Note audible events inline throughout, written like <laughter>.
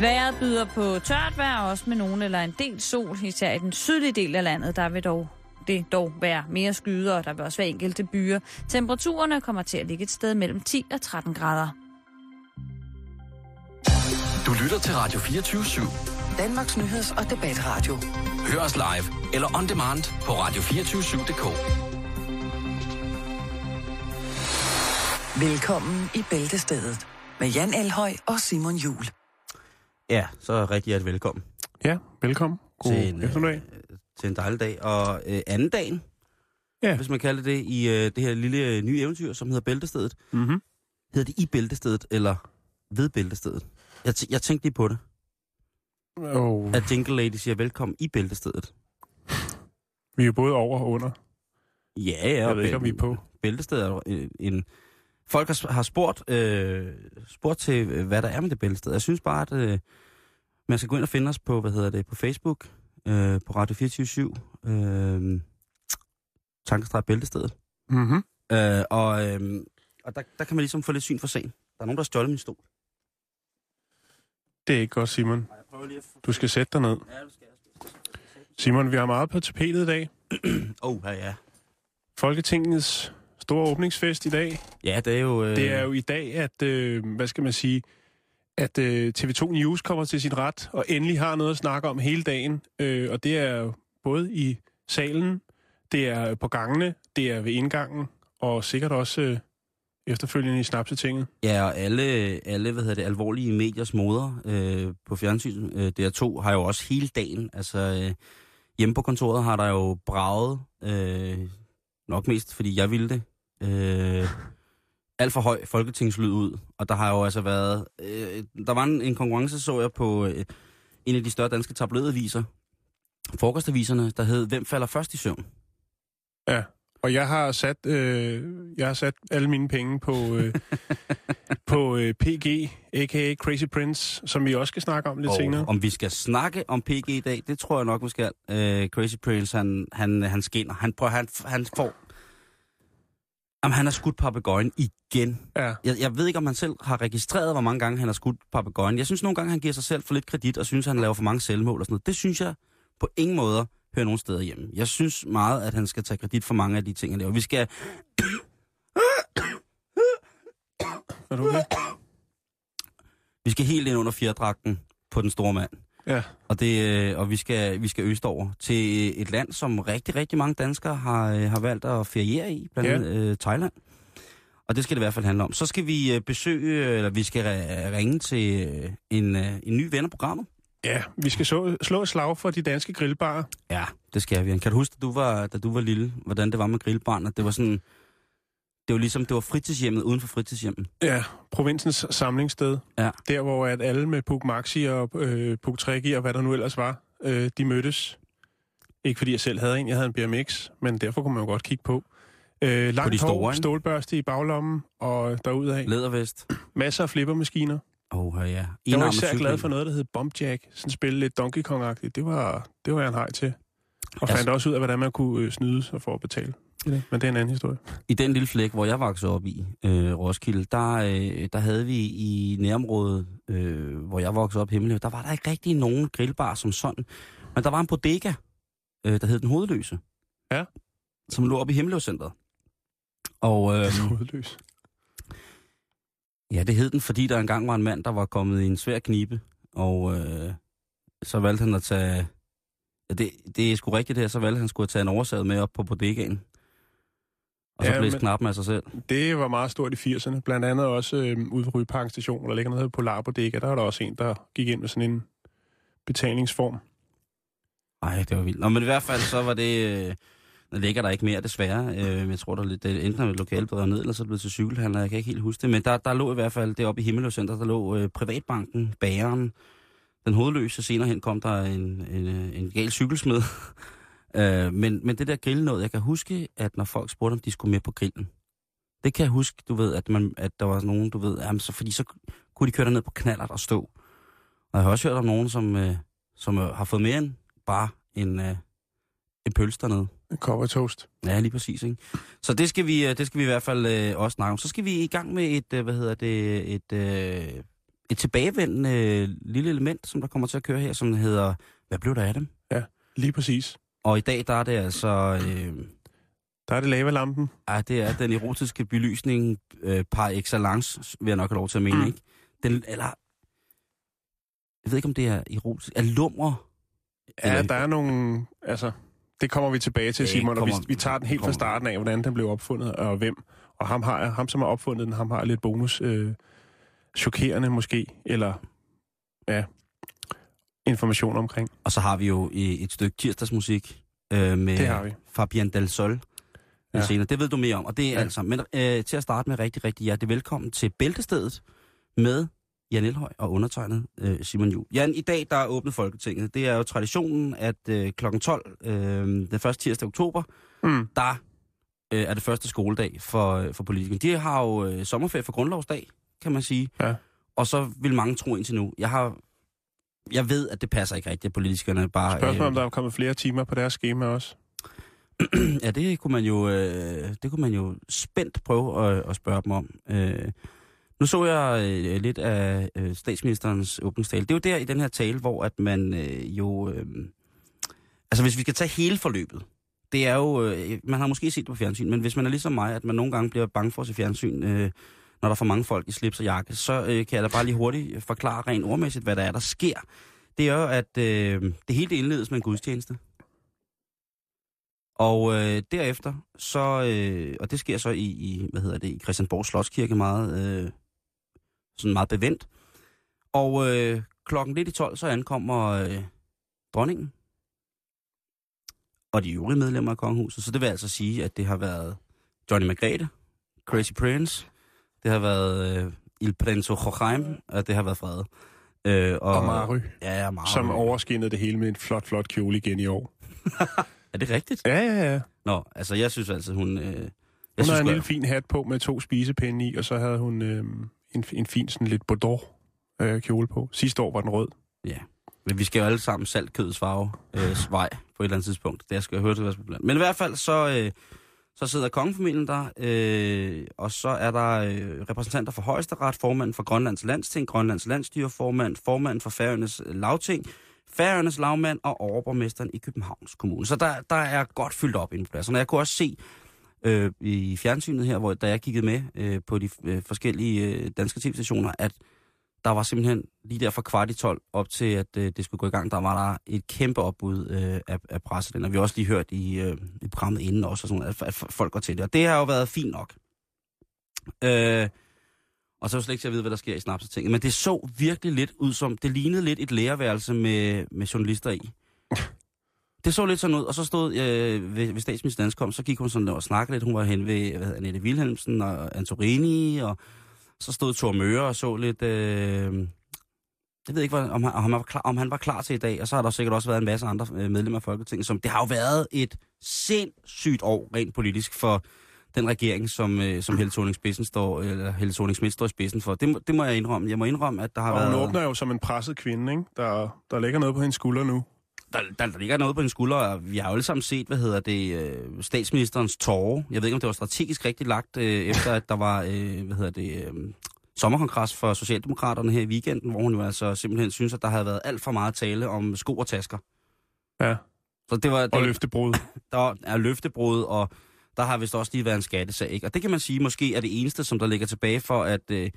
Vejret byder på tørt vejr, også med nogen eller en del sol, især i den sydlige del af landet. Der vil dog det dog være mere skyder, og der vil også være enkelte byer. Temperaturerne kommer til at ligge et sted mellem 10 og 13 grader. Du lytter til Radio 24 /7. Danmarks Nyheds- og Debatradio. Hør os live eller on demand på radio247.dk. Velkommen i Bæltestedet med Jan Elhøj og Simon Jul. Ja, så rigtig hjertelig velkommen Ja, velkommen. God til en, eftermiddag. øh, til en dejlig dag. Og øh, anden dagen, Ja. hvis man kalder det, i øh, det her lille øh, nye eventyr, som hedder Bæltestedet. Mm-hmm. Hedder det i Bæltestedet, eller ved Bæltestedet? Jeg, t- jeg tænkte lige på det, Og at Jingle Lady siger velkommen i Bæltestedet. vi er både over og under. Ja, ja. Jeg ved ikke, om vi er på. Bæltestedet er jo en, en... Folk har, har spurgt, øh, spurgt til, øh, hvad der er med det bæltested. Jeg synes bare, at øh, man skal gå ind og finde os på, hvad hedder det, på Facebook, øh, på Radio 24 øh, Tankestreg Bæltestedet. Mm-hmm. Øh, og øh, og der, der kan man ligesom få lidt syn for sagen. Der er nogen, der har stjålet min stol. Det er ikke godt, Simon. Du skal sætte dig ned. Simon, vi har meget på tapetet i dag. Åh, oh, ja, ja. Folketingets store åbningsfest i dag. Ja, det er jo... Øh, Det er jo i dag, at, øh, hvad skal man sige, at øh, TV2 News kommer til sin ret, og endelig har noget at snakke om hele dagen. Øh, og det er både i salen, det er på gangene, det er ved indgangen, og sikkert også øh, efterfølgende i Snapsetinget. Ja, og alle, alle hvad hedder det, alvorlige mediers moder øh, på fjernsyn, øh, DR2, har jo også hele dagen, altså øh, hjemme på kontoret har der jo braget, øh, nok mest fordi jeg ville det, øh, alt for høj folketingslyd ud, og der har jo altså været, øh, der var en, en konkurrence, så jeg på øh, en af de større danske tabloidaviser, frokostaviserne, der hed Hvem falder først i søvn? Ja, og jeg har sat, øh, jeg har sat alle mine penge på, øh, <laughs> på øh, PG, a.k.a. Crazy Prince, som vi også skal snakke om lidt Og senere. om vi skal snakke om PG i dag, det tror jeg nok, vi skal. Øh, Crazy Prince, han, han, han skinner. Han, prøver, han, han får... Jamen, han har skudt papegøjen igen. Ja, Jeg, jeg ved ikke, om han selv har registreret, hvor mange gange han har skudt papegøjen. Jeg synes nogle gange, han giver sig selv for lidt kredit, og synes, han laver for mange selvmål og sådan noget. Det synes jeg på ingen måde hører nogen steder hjemme. Jeg synes meget, at han skal tage kredit for mange af de ting, han laver. Vi skal... er du okay? Vi skal helt ind under fjerdragten på den store mand. Ja, Og, det, øh, og vi skal, vi skal østover til et land, som rigtig, rigtig mange danskere har, øh, har valgt at feriere i, blandt Ja. andet øh, Thailand. Og det skal det i hvert fald handle om. Så skal vi øh, besøge, eller vi skal øh, ringe til øh, en, øh, en ny ven af programmet. ja vi skal så, slå et slag for de danske grillbarer. Ja, det skal vi. Kan du huske, da du var, da du var lille, hvordan det var med grillbarn? At det var sådan, det var ligesom, det var fritidshjemmet uden for fritidshjemmet. Ja, provinsens samlingssted. Ja. Der, hvor at alle med Puk Maxi og øh, Puk Trekkie og hvad der nu ellers var, øh, de mødtes. Ikke fordi jeg selv havde en, jeg havde en BMX, men derfor kunne man jo godt kigge på. Øh, langt de store, hår, stålbørste i baglommen og derudad. Lædervest. <clears throat> Masser af flippermaskiner. Åh, oh, ja. Jeg var især glad for noget, der hed Bumpjack. Sådan spille lidt Donkey Kong-agtigt. Det var, det var jeg en hej til. Og fandt også ud af, hvordan man kunne øh, snyde sig for at betale. Men det er en anden historie. I den lille flæk, hvor jeg voksede op i, øh, Roskilde, der, øh, der havde vi i nærområdet, øh, hvor jeg voksede op Himmeløv, der var der ikke rigtig nogen grillbar som sådan. Men der var en bodega, øh, der hed Den Hovedløse. Ja. Som lå oppe i Himmeløvcenteret. Og øh, Hovedløs. ja, det hed den, fordi der engang var en mand, der var kommet i en svær knibe. Og øh, så valgte han at tage... Det, det er sgu rigtigt det her, så valgte han skulle tage en oversaget med op på bodegaen. Og så Ja, blæste knappen af sig selv. Det var meget stort i 80'erne. Blandt andet også øh, ude ved Rygeparken station, der ligger noget, der hedder Polar Bodega. Der var der også en, der gik ind med sådan en betalingsform. Ej, det var vildt. Nå, men i hvert fald så var det... Øh, der ligger der ikke mere, desværre. Øh, jeg tror, der er lidt, det enten er lokale bedre ned, eller så er det blevet til cykelhandler. Jeg kan ikke helt huske det. Men der, der lå i hvert fald deroppe i Himmeløvcenter, der lå øh, Privatbanken, Bageren, den hovedløse. Senere hen kom der en, en, øh, en gal cykelsmed. <laughs> øh, men, men det der grill noget, jeg kan huske, at når folk spurgte, om de skulle med på grillen, det kan jeg huske, du ved, at, man, at der var nogen, du ved, jamen, så, fordi så kunne de køre derned på knallert og stå. Og jeg har også hørt om nogen, som, øh, som øh, har fået mere end bare en, øh, en pølse dernede. En cover toast. Ja, lige præcis. Ikke? Så det skal, vi, øh, det skal vi i hvert fald øh, også snakke om. Så skal vi i gang med et, øh, hvad hedder det, et, øh, et tilbagevendende lille element, som der kommer til at køre her, som hedder, hvad blev der af dem? Lige præcis. Og i dag, der er det altså, øh, Der er det lavalampen. ej, det er den erotiske belysning øh, par excellence, vil jeg nok have lov til at mene, Mm. ikke? Den, eller, jeg ved ikke, om det er erotisk, er lummer? Ja, Eller- der er nogle... Altså, det kommer vi tilbage til, Simon, og vi, kommer- vi tager den helt fra kommer- starten af, hvordan den blev opfundet, og hvem. Og ham, har, ham som har opfundet den, ham har lidt bonus. Øh, chokerende måske, eller ja, information omkring. Og så har vi jo et stykke tirsdagsmusik øh, med Det har vi. Fabian Del Sol. Ja. Ja. Senere. Det ved du mere om, og det er ja. Ja. altså. Men øh, til at starte med rigtig, rigtig hjertelig velkommen til Bæltestedet med Jan Elhøj og undertegnet øh, Simon Juhl. Jan, i dag der er åbnet Folketinget. Det er jo traditionen, at øh, kl. 12, øh, den første tirsdag oktober, Mm. der øh, er det første skoledag for, øh, for politikerne. De har jo øh, sommerferie for grundlovsdag, kan man sige. Ja. Og så vil mange tro indtil nu. Jeg har... Jeg ved, at det passer ikke rigtigt, at politikerne bare... Spørgsmålet om der er kommet flere timer på deres schema også. <clears throat> Ja, det kunne man jo, øh, det kunne man jo spændt prøve at, at spørge dem om. Øh, nu så jeg øh, lidt af øh, statsministerens åbningstale. Det er jo der i den her tale, hvor at man øh, jo... Øh, altså hvis vi skal tage hele forløbet, det er jo... Øh, man har måske set det på fjernsyn, men hvis man er ligesom mig, at man nogle gange bliver bange for at se fjernsyn, øh, når der er for mange folk i slips og jakke, så øh, kan jeg da bare lige hurtigt forklare rent ordmæssigt, hvad der er, der sker. Det er jo, at øh, det hele det indledes med en gudstjeneste. Og øh, derefter, så, øh, og det sker så i, i, hvad hedder det, i Christiansborg Slotskirke meget, øh, sådan meget bevendt. Og øh, klokken lidt i 12, så ankommer øh, dronningen og de øvrige medlemmer af kongehuset. Så det vil altså sige, at det har været Johnny Margrethe, Crazy Prince, det har været øh, Il Prenzo Joachim, og det har været Frede. Øh, Og Mary, Ja, ja, Mary. som overskinnede det hele med en flot, flot kjole igen i år. <laughs> Er det rigtigt? Ja, ja, ja. Nå, altså jeg synes altså, hun... Øh, jeg Hun synes, havde en lille fin hat på med to spisepinde i, og så havde hun øh, en, en fin sådan lidt bordeaux øh, kjole på. Sidste år var den rød. Ja, men vi skal jo alle sammen saltkødets farve øh, <laughs> vej på et eller andet tidspunkt. Det skal jeg høre til problem. Men i hvert fald så, øh, så sidder kongefamilien der, øh, og så er der øh, repræsentanter for højesteret, formanden for Grønlands Landsting, Grønlands Landstyreformand, formanden for Færøernes Lavting, Færøernes lavmand og overborgmesteren i Københavns Kommune. Så der, der er godt fyldt op inden pladserne. Jeg kunne også se øh, i fjernsynet her, hvor da jeg kiggede med øh, på de øh, forskellige øh, danske tv-stationer, at der var simpelthen lige der fra kvart i 12 op til, at øh, det skulle gå i gang, der var der et kæmpe opbud øh, af, af pressen. Og vi har også lige hørt i, øh, i programmet inden også, og sådan, at, at folk går til det. Og det har jo været fint nok. Øh, og så er jo slet ikke til at vide, hvad der sker i snapsetinget. Men det så virkelig lidt ud som, det lignede lidt et lærerværelse med, med journalister i. <laughs> Det så lidt sådan ud, og så stod øh, ved, ved statsministeren ankom, så gik hun sådan og snakkede lidt. Hun var hen ved hvad hedder, Annette Wilhelmsen og Antorini, og så stod Thor Møre og så lidt... Øh, jeg ved ikke, om han, om, han var klar, om han var klar til i dag, og så har der sikkert også været en masse andre øh, medlemmer af Folketinget, som det har jo været et sindssygt år rent politisk for den regering, som, øh, som Helle thorning spidsen står, eller Helle thorning Schmidt står i spidsen for. Det, må- det må jeg indrømme. Jeg må indrømme, at der har Og hun været... åbner jo som en presset kvinde, ikke? Der, der ligger noget på hendes skulder nu. Der, der, ligger noget på en skulder, og vi har jo alle sammen set, hvad hedder det, øh, statsministerens tårer. Jeg ved ikke, om det var strategisk rigtig lagt, øh, efter at der var, øh, hvad hedder det, øh, sommerkongres for Socialdemokraterne her i weekenden, hvor hun jo altså simpelthen synes, at der havde været alt for meget tale om sko og tasker. Ja, Så det var, det, og løftebrud. <laughs> der er løftebrud, og der har vist også lige været en skattesag. Ikke? Og det kan man sige, måske er det eneste, som der ligger tilbage for, at øh,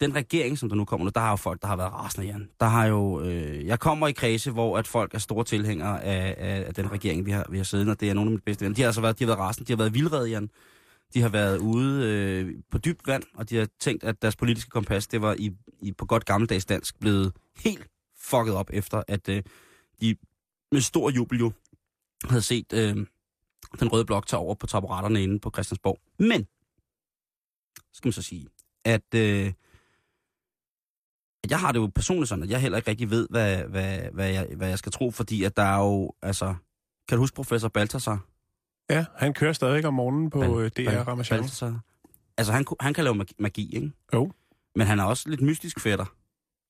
den regering, som der nu kommer nu, der har jo folk, der har været rasende, Jan. Der har jo, øh, jeg kommer i kredse, hvor at folk er store tilhængere af, af, af den regering, vi har, vi har siddet, og det er nogle af mine bedste venner. De har altså været, de har været rasende, de har været vildrede, Jan. De har været ude øh, på dybt vand, og de har tænkt, at deres politiske kompas, det var i, i på godt gammeldags dansk blevet helt fucket op, efter at øh, de med stor jubel jo havde set øh, den røde blok tage over på taburetterne inde på Christiansborg. Men, skal man så sige, at, øh, jeg har det jo personligt sådan, at jeg heller ikke rigtig ved, hvad, hvad, hvad, jeg, hvad jeg skal tro, fordi at der er jo, altså, kan du huske professor Balthasar? Ja, han kører stadig om morgenen på Bal- øh, DR Bal- Ramachan. Balthasar. Altså, han, han kan lave magi, magi, ikke? Jo. Men han er også lidt mystisk fætter.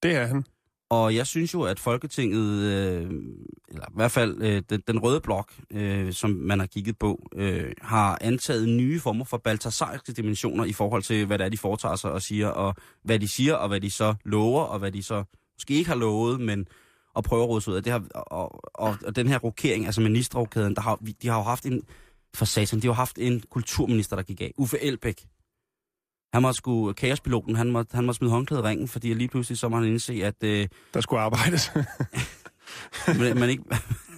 Det er han. Og jeg synes jo, at Folketinget, øh, eller i hvert fald øh, den, den røde blok, øh, som man har kigget på, øh, har antaget nye former for baltasariske dimensioner i forhold til, hvad det er, de foretager sig og siger, og hvad de siger, og hvad de så lover, og hvad de så måske ikke har lovet, men at prøve at råde ud af. Det har, og, og, og, den her rokering, altså ministerrokæden, der har, de har jo haft en, for satan, de har haft en kulturminister, der gik af. Uffe Elbæk. Han må sgu, kaospiloten, han må, han må smide håndklædet i ringen, fordi lige pludselig så må han indse, at... Øh, Der skulle arbejdes. <laughs> man, man ikke...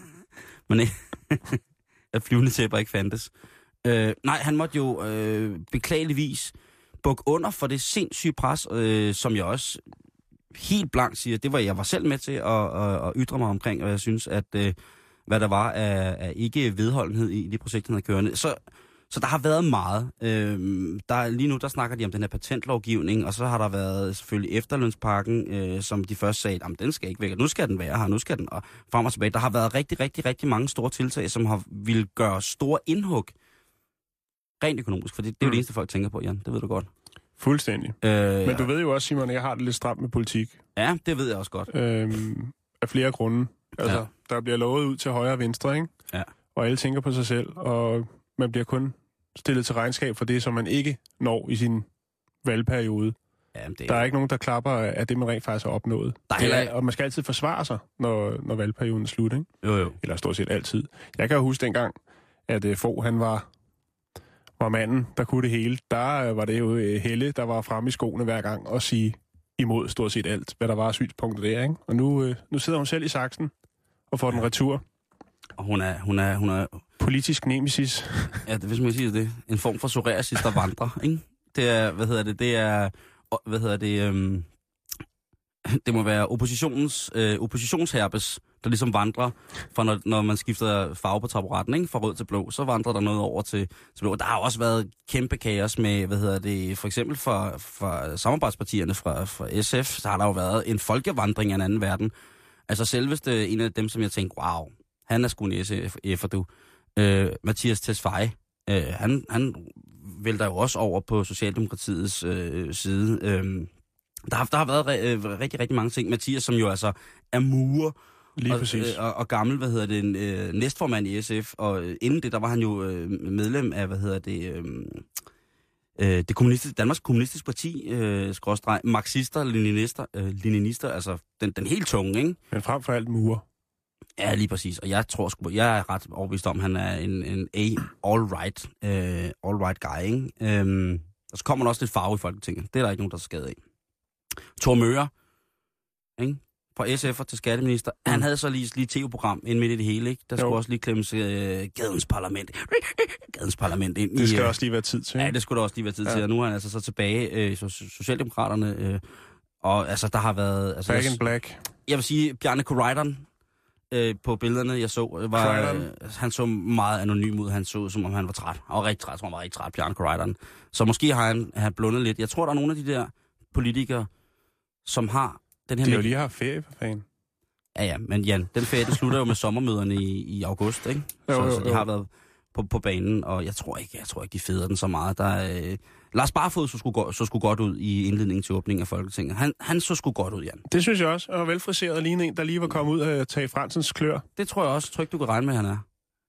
<laughs> man ikke <laughs> at flyvende tæpper ikke fandtes. Øh, nej, han måtte jo øh, beklageligvis bukke under for det sindssyge pres, øh, som jeg også helt blank siger, det var jeg var selv med til at, at, at ytre mig omkring, og jeg synes, at øh, hvad der var af, af ikke vedholdenhed i de projekter, der kørende. Så, så der har været meget. Øh, der, lige nu der snakker de om den her patentlovgivning, og så har der været selvfølgelig efterlønspakken, øh, som de først sagde, at den skal ikke væk, nu skal den være her, nu skal den, og frem og tilbage. Der har været rigtig, rigtig, rigtig mange store tiltag, som har vil gøre store indhug, rent økonomisk, for det, det er jo Mm. det eneste, folk tænker på, Jan. Det ved du godt. Fuldstændig. Øh, Men du ved jo også, Simon, at jeg har det lidt stramt med politik. Ja, det ved jeg også godt. Øhm, af flere grunde. Altså, ja. der bliver lovet ud til højre og venstre, ikke? Ja. Og alle tænker på sig selv, og man bliver kun stillet til regnskab for det, som man ikke når i sin valgperiode. Ja, det, Der er ikke nogen, der klapper af det, man rent faktisk har opnået. Der er heller- og man skal altid forsvare sig, når, når valgperioden er slut, ikke? Jo, jo. Eller stort set altid. Jeg kan jo huske dengang, at uh, Fogh, han var, var manden, der kunne det hele. Der uh, var det jo uh, Helle, der var fremme i skoene hver gang og sige imod stort set alt, hvad der var af synspunkter der, ikke? Og nu, uh, nu sidder hun selv i saksen og får den retur. Og hun er, hun er, hun er, Politisk nemesis. <laughs> ja, det, hvis man siger det, en form for psoriasis, der vandrer, ikke? Det er, hvad hedder det, det er, hvad hedder det, øhm, det må være oppositionens, øh, oppositionsherpes, der ligesom vandrer, fra når, når man skifter farve på taburetten, ikke? Fra rød til blå, så vandrer der noget over til, til blå. Der har også været kæmpe kaos med, hvad hedder det, for eksempel fra, fra samarbejdspartierne fra, fra SF, så har der jo været en folkevandring af en anden verden. Altså selveste en af dem, som jeg tænkte, wow, han er sgu en SF'er, du. Øh, Mathias Tesfaye, øh, han, han vælter jo også over på Socialdemokratiets øh, side. Øh, der, har, der har været re, øh, rigtig, rigtig mange ting. Mathias, som jo altså er murer, Lige og, præcis. øh, og, og gammel, hvad hedder det, en, øh, næstformand i SF, og øh, inden det, der var han jo øh, medlem af, hvad hedder det, øh, øh, det kommunistiske, Danmarks Kommunistiske Parti, øh, skråstreg, marxister, leninister, øh, leninister, altså den, den helt tunge, ikke? Men frem for alt murer. Ja, lige præcis. Og jeg tror sgu, jeg er ret overbevist om, at han er en, en A all right, øh, all right guy, ikke? Øhm, og så kommer der også lidt farve i Folketinget. Det er der ikke nogen, der er skade af. Thor Møre, ikke? Fra SF'er til skatteminister. Han havde så lige lige tv-program ind midt i det hele, ikke? Der skulle Jo. også lige klemmes øh, gadens parlament. gadens parlament ind Det i... skal øh, også lige være tid til. Ja, det skulle der også lige være tid Ja. til. Og nu er han altså så tilbage øh, så Socialdemokraterne. Øh, og altså, der har været... Altså, Back in black. jeg vil sige, Bjarne Koraidon, øh, på billederne, jeg så, øh, var, øh, han så meget anonym ud. Han så som om han var træt. Han var rigtig træt. Tror, han var rigtig træt, Bjarne Koraidon. Så måske har han, han blundet lidt. Jeg tror, der er nogle af de der politikere, som har den her... De har jo lige haft ferie, for fanden. Ja, ja, men Jan, den ferie, det slutter jo med sommermøderne i, i august, ikke? Jo, så, jo, så de jo. har været på, på banen, og jeg tror ikke, jeg tror ikke, de feder den så meget. Der, er, øh, Lars Barfod så skulle, go- så skulle godt ud i indledningen til åbningen af Folketinget. Han, han så skulle godt ud, Jan. Det synes jeg også. Og velfriseret lignende en, der lige var kommet ud af at tage Fransens klør. Det tror jeg også trygt, du kan regne med, han er.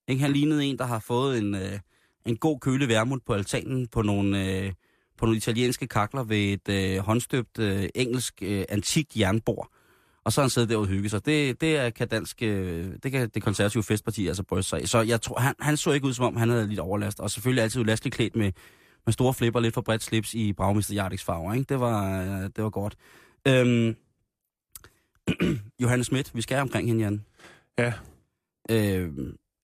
Ikke? Han lignede en, der har fået en, øh, en god køle værmut på altanen på nogle, øh, på nogle italienske kakler ved et øh, håndstøbt øh, engelsk øh, antikt jernbord. Og så har han siddet derude og hygget sig. Det, det er, kan dansk, øh, det kan det konservative festparti altså bryste sig af. Så jeg tror, han, han så ikke ud, som om han havde lidt overlast. Og selvfølgelig altid ulasteligt klædt med, med store flipper, lidt for bredt slips i Bragmester Jardiks farver. Ikke? Det, var, øh, det var godt. Øhm, <clears throat> Johannes Schmidt, vi skal omkring hende, Jan Ja. øh,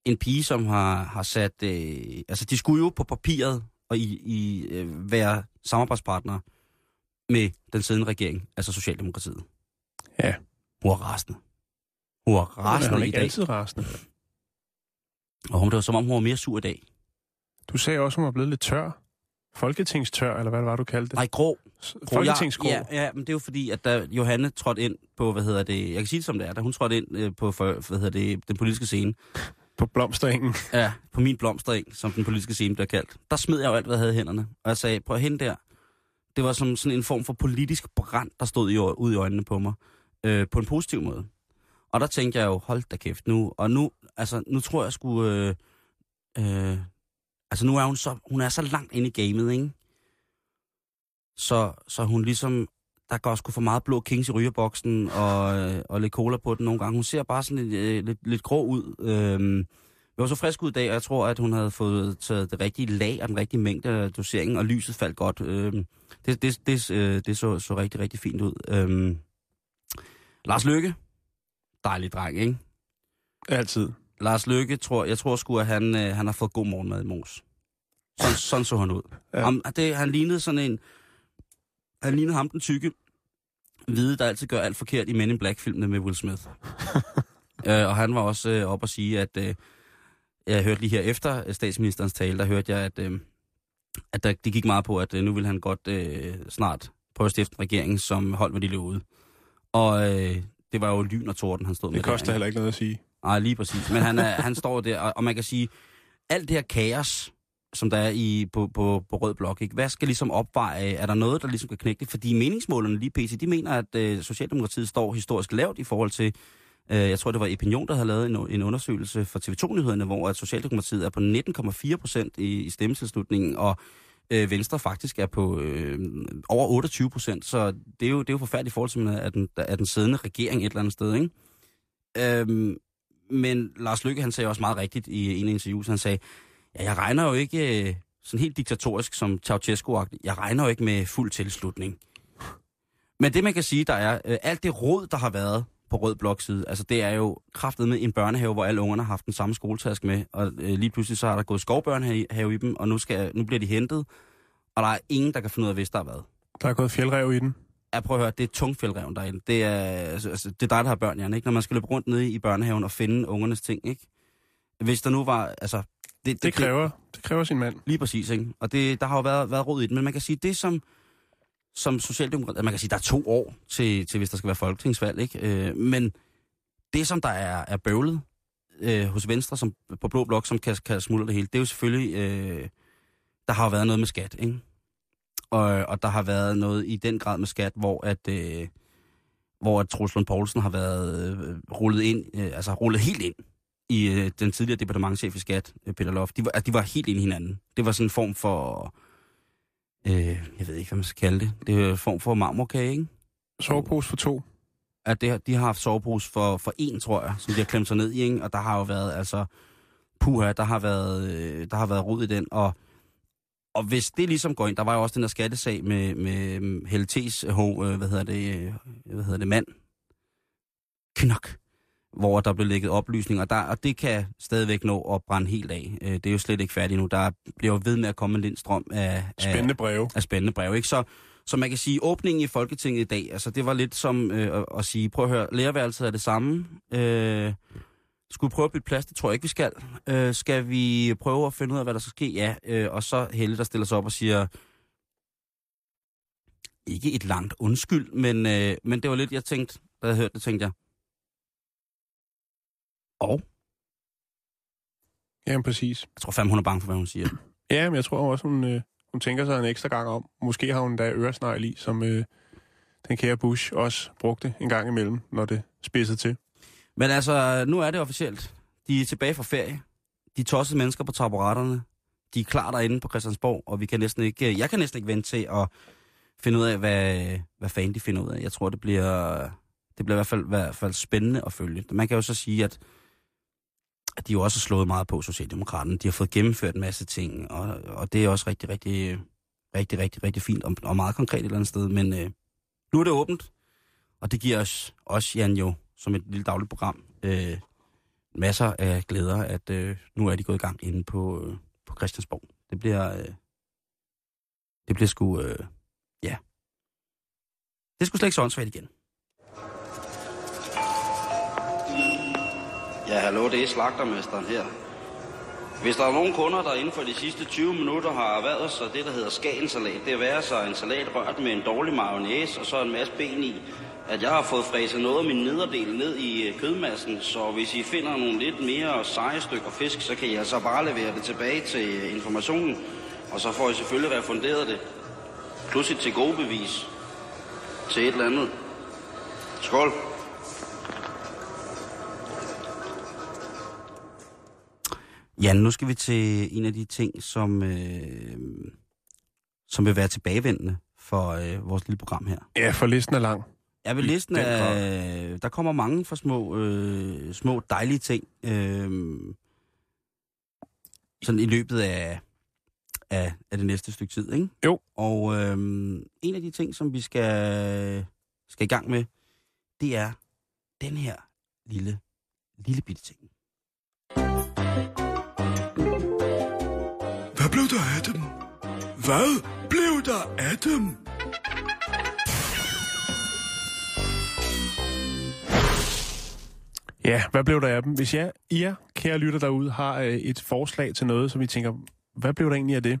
en pige, som har, har sat... Øh, altså, de skulle jo på papiret og i, i øh, være samarbejdspartnere med den siddende regering, altså Socialdemokratiet. Ja. Hun er rasende. Hun er Men er hun rasende i ikke dag. altid rasende. Og hun, det var som om, hun var mere sur i dag. Du sagde også, hun var blevet lidt tør. Folketingstør, eller hvad det var, du kaldte det? Nej, grå. Folketingsgrå. Ja, ja, men det er jo fordi, at da Johanne trådte ind på, hvad hedder det, jeg kan sige det som det er, da hun trådte ind øh, på, hvad hedder det, den politiske scene, På blomsterengen. Ja, på min blomstereng, som den politiske scene bliver kaldt. Der smed jeg jo alt, hvad jeg havde i hænderne. Og jeg sagde, prøv hende der. Det var som sådan en form for politisk brand, der stod i, ud i øjnene på mig øh, på en positiv måde. Og der tænkte jeg jo, hold da kæft nu. Og nu, altså, nu tror jeg sgu... Øh, øh, altså nu er hun så, hun er så langt inde i gamet, ikke? Så, så hun ligesom, der går sgu for meget blå kings i rygerboksen og, øh, og lidt cola på den nogle gange. Hun ser bare sådan lidt, øh, lidt, lidt grå ud. Øh, det var så frisk ud i dag, og jeg tror, at hun havde fået taget det rigtige lag og den rigtige mængde af doseringen, og lyset faldt godt. Øh, det det, det, øh, det så, så rigtig, rigtig fint ud. Øh, Lars Lykke, dejlig dreng, ikke? Altid. Lars Lykke, tror, jeg tror sgu, at han, øh, han har fået god morgenmad i mos. Sådan, sådan så han ud. Ja. Om, det, han lignede sådan en... Han lignede ham den tykke hvide, der altid gør alt forkert i Men in Black-filmene med Will Smith. <laughs> øh, og han var også øh, op at sige, at... Øh, jeg hørte lige her efter øh, statsministerens tale, der hørte jeg, at, øh, at der, det gik meget på, at øh, nu vil han godt øh, snart prøve at stifte en regering, som holdt, hvad de løbede. Og øh, det var jo lyn og torden, han stod med Det koster der, heller ikke noget at sige. Nej, lige præcis. Men han, er, han står der, og, og man kan sige, alt det her kaos, som der er i, på, på, på Rød Blok, ikke? hvad skal ligesom opveje? Er der noget, der ligesom kan knække det? Fordi meningsmålerne lige pt., de mener, at øh, Socialdemokratiet står historisk lavt i forhold til, øh, jeg tror det var Opinion, der havde lavet en, en undersøgelse for TV2-nyhederne, hvor at Socialdemokratiet er på 19,4 procent i, i stemmetilslutningen, og øh, Venstre faktisk er på øh, over 28 procent. Så det er, jo, det er jo forfærdeligt i forhold til, at den, at den siddende regering et eller andet sted, ikke? Øhm, men Lars Lykke, han sagde også meget rigtigt i en interview, så han sagde, ja, jeg regner jo ikke øh, sådan helt diktatorisk som ceausescu jeg regner jo ikke med fuld tilslutning. Men det man kan sige, der er, øh, alt det råd, der har været på Rød Blokside, altså det er jo kraftet med en børnehave, hvor alle ungerne har haft den samme skoletask med, og øh, lige pludselig så har der gået skovbørnehave i dem, og nu, skal, nu bliver de hentet, og der er ingen, der kan finde ud af, hvis der er hvad. Der er gået fjeldrev i den. Ja, prøv at høre, det er tungfældreven derinde. Det er, altså, altså, det er dig, der har børn, Jan, ikke? Når man skal løbe rundt nede i børnehaven og finde ungernes ting, ikke? Hvis der nu var, altså... Det, Det kræver, det kræver sin mand. Lige præcis, ikke? Og det, der har jo været, været råd i det, men man kan sige, det som, som socialdemokrat, man kan sige, der er to år til, til hvis der skal være folketingsvalg, ikke? Øh, men det, som der er, er bøvlet øh, hos Venstre som, på Blå Blok, som kan, kan smuldre det hele, det er jo selvfølgelig, øh, der har jo været noget med skat, ikke? Og, og der har været noget i den grad med skat, hvor at, øh, hvor at Truslund Poulsen har været øh, rullet ind, øh, altså rullet helt ind i øh, den tidligere departementchef i skat, øh, Peter Loft. De var, de var helt ind i hinanden. Det var sådan en form for, øh, jeg ved ikke, hvad man skal kalde det. Det er en form for marmorkage, ikke? Sovepose for to. At det, de har haft sovepose for, for en, tror jeg, som de har klemt sig ned i, ikke? Og der har jo været, altså, puha, der har været, øh, der har været rod i den, og og hvis det ligesom går ind, der var jo også den der skattesag med, med mm, Helle T's, øh, hvad hedder det, øh, hvad hedder det, mand, Knok, hvor der blev lægget oplysninger, og, der, og det kan stadigvæk nå at brænde helt af. Øh, Det er jo slet ikke færdigt nu. Der bliver jo ved med at komme en lindstrøm af, Spændende af, breve. af spændende breve. Ikke? Så, så man kan sige, åbningen i Folketinget i dag, altså det var lidt som øh, at, at sige, prøv at høre, lærerværelset er det samme. Øh, skulle prøve at bytte plads? Det tror jeg ikke, vi skal. Øh, skal vi prøve at finde ud af, hvad der skal ske? Ja. Øh, og så Helle, der stiller sig op og siger, ikke et langt undskyld, men, øh, men det var lidt, jeg tænkte, da jeg hørte det, tænkte jeg, og Jamen, præcis. jeg tror fandme, hun er bange for, hvad hun siger. <clears throat> Ja, men jeg tror også, hun, øh, hun tænker sig en ekstra gang om. Måske har hun da øresnegl i, som øh, den kære Bush også brugte en gang imellem, når det spidsede til. Men altså, nu er det officielt. De er tilbage fra ferie. De tossede mennesker på taburetterne. De er klar derinde på Christiansborg, og vi kan næsten ikke, jeg kan næsten ikke vente til at finde ud af, hvad, hvad fanden de finder ud af. Jeg tror, det bliver, det bliver i hvert fald, i hvert fald spændende at følge. Man kan jo så sige, at, at de jo også har slået meget på Socialdemokraterne. De har fået gennemført en masse ting, og, og det er også rigtig, rigtig, rigtig, rigtig, rigtig fint og, og meget konkret et eller andet sted. Men øh, nu er det åbent, og det giver os, også Jan jo, som et lille dagligt program, øh, masser af glæder, at øh, nu er de gået i gang inde på, øh, på Christiansborg. Det bliver, øh, det bliver sgu, øh, ja. Det skulle slet ikke så åndssvagt igen. Ja, hallo, det er slagtermesteren her. Hvis der er nogen kunder, der inden for de sidste 20 minutter har erhvervet sig det, der hedder skagensalat, det er være sig en salat rørt med en dårlig mayonnaise og så en masse ben i, at jeg har fået fræset noget af min nederdel ned i øh, kødmassen, så hvis I finder nogle lidt mere seje stykker fisk, så kan I altså bare levere det tilbage til øh, informationen, og så får I selvfølgelig refunderet det. Plus et til gode bevis til et eller andet. Skål. Ja, nu skal vi til en af de ting, som, øh, som vil være tilbagevendende for øh, vores lille program her. Ja, for listen er lang. Ja, ved listen er, der kommer mange for små, øh, små dejlige ting. Øh, sådan i løbet af, af, af det næste stykke tid, ikke? Jo. Og øh, en af de ting, som vi skal, skal i gang med, det er den her lille, lille bitte ting. Blev der af dem? Hvad blev der af dem? Ja, hvad blev der af dem? Hvis jeg, I jer, kære lytter derude, har øh, et forslag til noget, som I tænker, hvad blev der egentlig af det?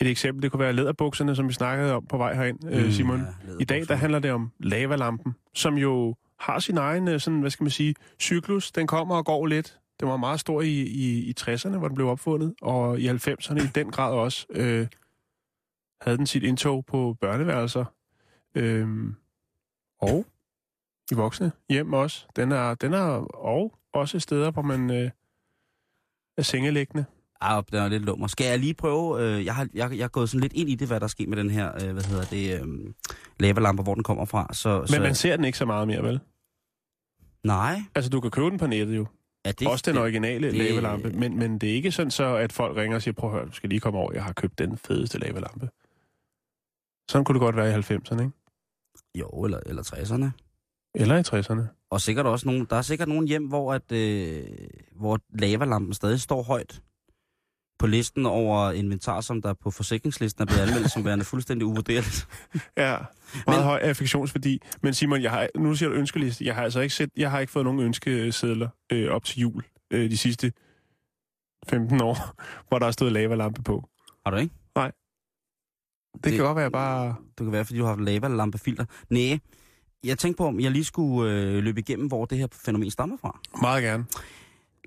Et eksempel, det kunne være læderbukserne, som vi snakkede om på vej herind, mm, Simon. ja, I dag, der handler det om lavalampen, som jo har sin egen, øh, sådan, hvad skal man sige, cyklus. Den kommer og går lidt. Den var meget stor i, i, i 60'erne, hvor den blev opfundet, og i 90'erne i den grad også øh, havde den sit indtog på børneværelser. Øh, og i voksne hjem også. Den er, den er og også steder, hvor man øh, er sengelæggende. Ah, den er lidt lummer. Skal jeg lige prøve, øh, jeg, har, jeg, jeg er gået sådan lidt ind i det, hvad der er sket med den her, øh, hvad hedder det, øh, lavalamper, hvor den kommer fra. Så, Men så, man ser den ikke så meget mere, vel? Nej. Altså, du kan købe den på nettet jo. Er Det, også den originale det- lavalampe. Men, men det er ikke sådan så, at folk ringer og siger, prøv at høre, du skal lige komme over, jeg har købt den fedeste lavalampe. Sådan kunne det godt være i 90'erne, ikke? Jo, eller, eller 60'erne. Eller i 60'erne. Og sikkert også nogle, der er sikkert nogle hjem, hvor, at, øh, hvor lavalampen stadig står højt på listen over inventar, som der på forsikringslisten er blevet anmeldt som værende fuldstændig uvurderligt. <laughs> Ja, meget Men- høj affektionsværdi. Men Simon, jeg har, nu siger du ønskeliste. Jeg har altså ikke, set, jeg har ikke fået nogen ønskesedler øh, op til jul øh, de sidste 15 år, <laughs> hvor der er stået lavalampe på. Har du ikke? Det, det kan godt være bare... Det kan være, fordi du har haft lavalampefilter. Nej, jeg tænkte på, om jeg lige skulle øh, løbe igennem, hvor det her fænomen stammer fra. Meget gerne.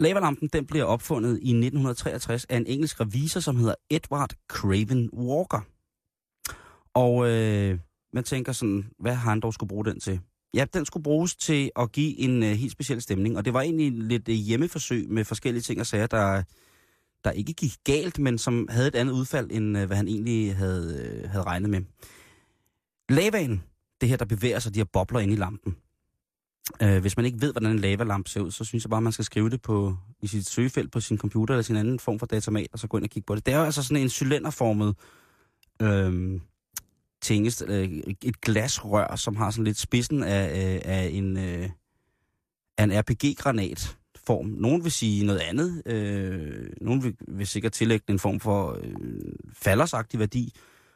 Lavalampen den bliver opfundet i 1963 af en engelsk revisor, som hedder Edward Craven Walker. Og øh, man tænker sådan, hvad har han dog skulle bruge den til? Ja, den skulle bruges til at give en øh, helt speciel stemning, og det var egentlig lidt øh, hjemmeforsøg med forskellige ting og sager, der, der ikke gik galt, men som havde et andet udfald, end øh, hvad han egentlig havde, øh, havde regnet med. Lavaen, det her, der bevæger sig, de her bobler ind i lampen. Øh, hvis man ikke ved, hvordan en lavalamp ser ud, så synes jeg bare, man skal skrive det på, i sit søgefelt på sin computer eller sin anden form for datamat, og så gå ind og kigge på det. Det er jo altså sådan en cylinderformet øhm, øh, tingest, øh, et glasrør, som har sådan lidt spidsen af, øh, af en, øh, af en RPG-granat form. Nogen vil sige noget andet. Øh, nogen vil, vil sikkert tillægge en form for øh, faldersagtig værdi.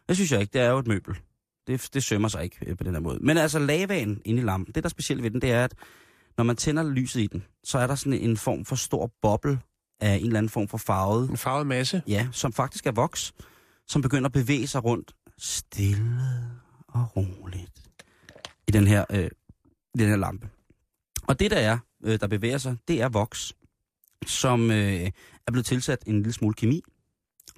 Det synes jeg ikke. Det er jo et møbel. Det, det sømmer sig ikke øh, på den her måde. Men altså lavaen inde i lampen, det der er specielt ved den, det er, at når man tænder lyset i den, så er der sådan en form for stor boble af en eller anden form for farvet, En farvet masse. ja, som faktisk er voks, som begynder at bevæge sig rundt stille og roligt i den her, øh, i den her lampe. Og det der er, øh, der bevæger sig, det er voks, som øh, er blevet tilsat en lille smule kemi.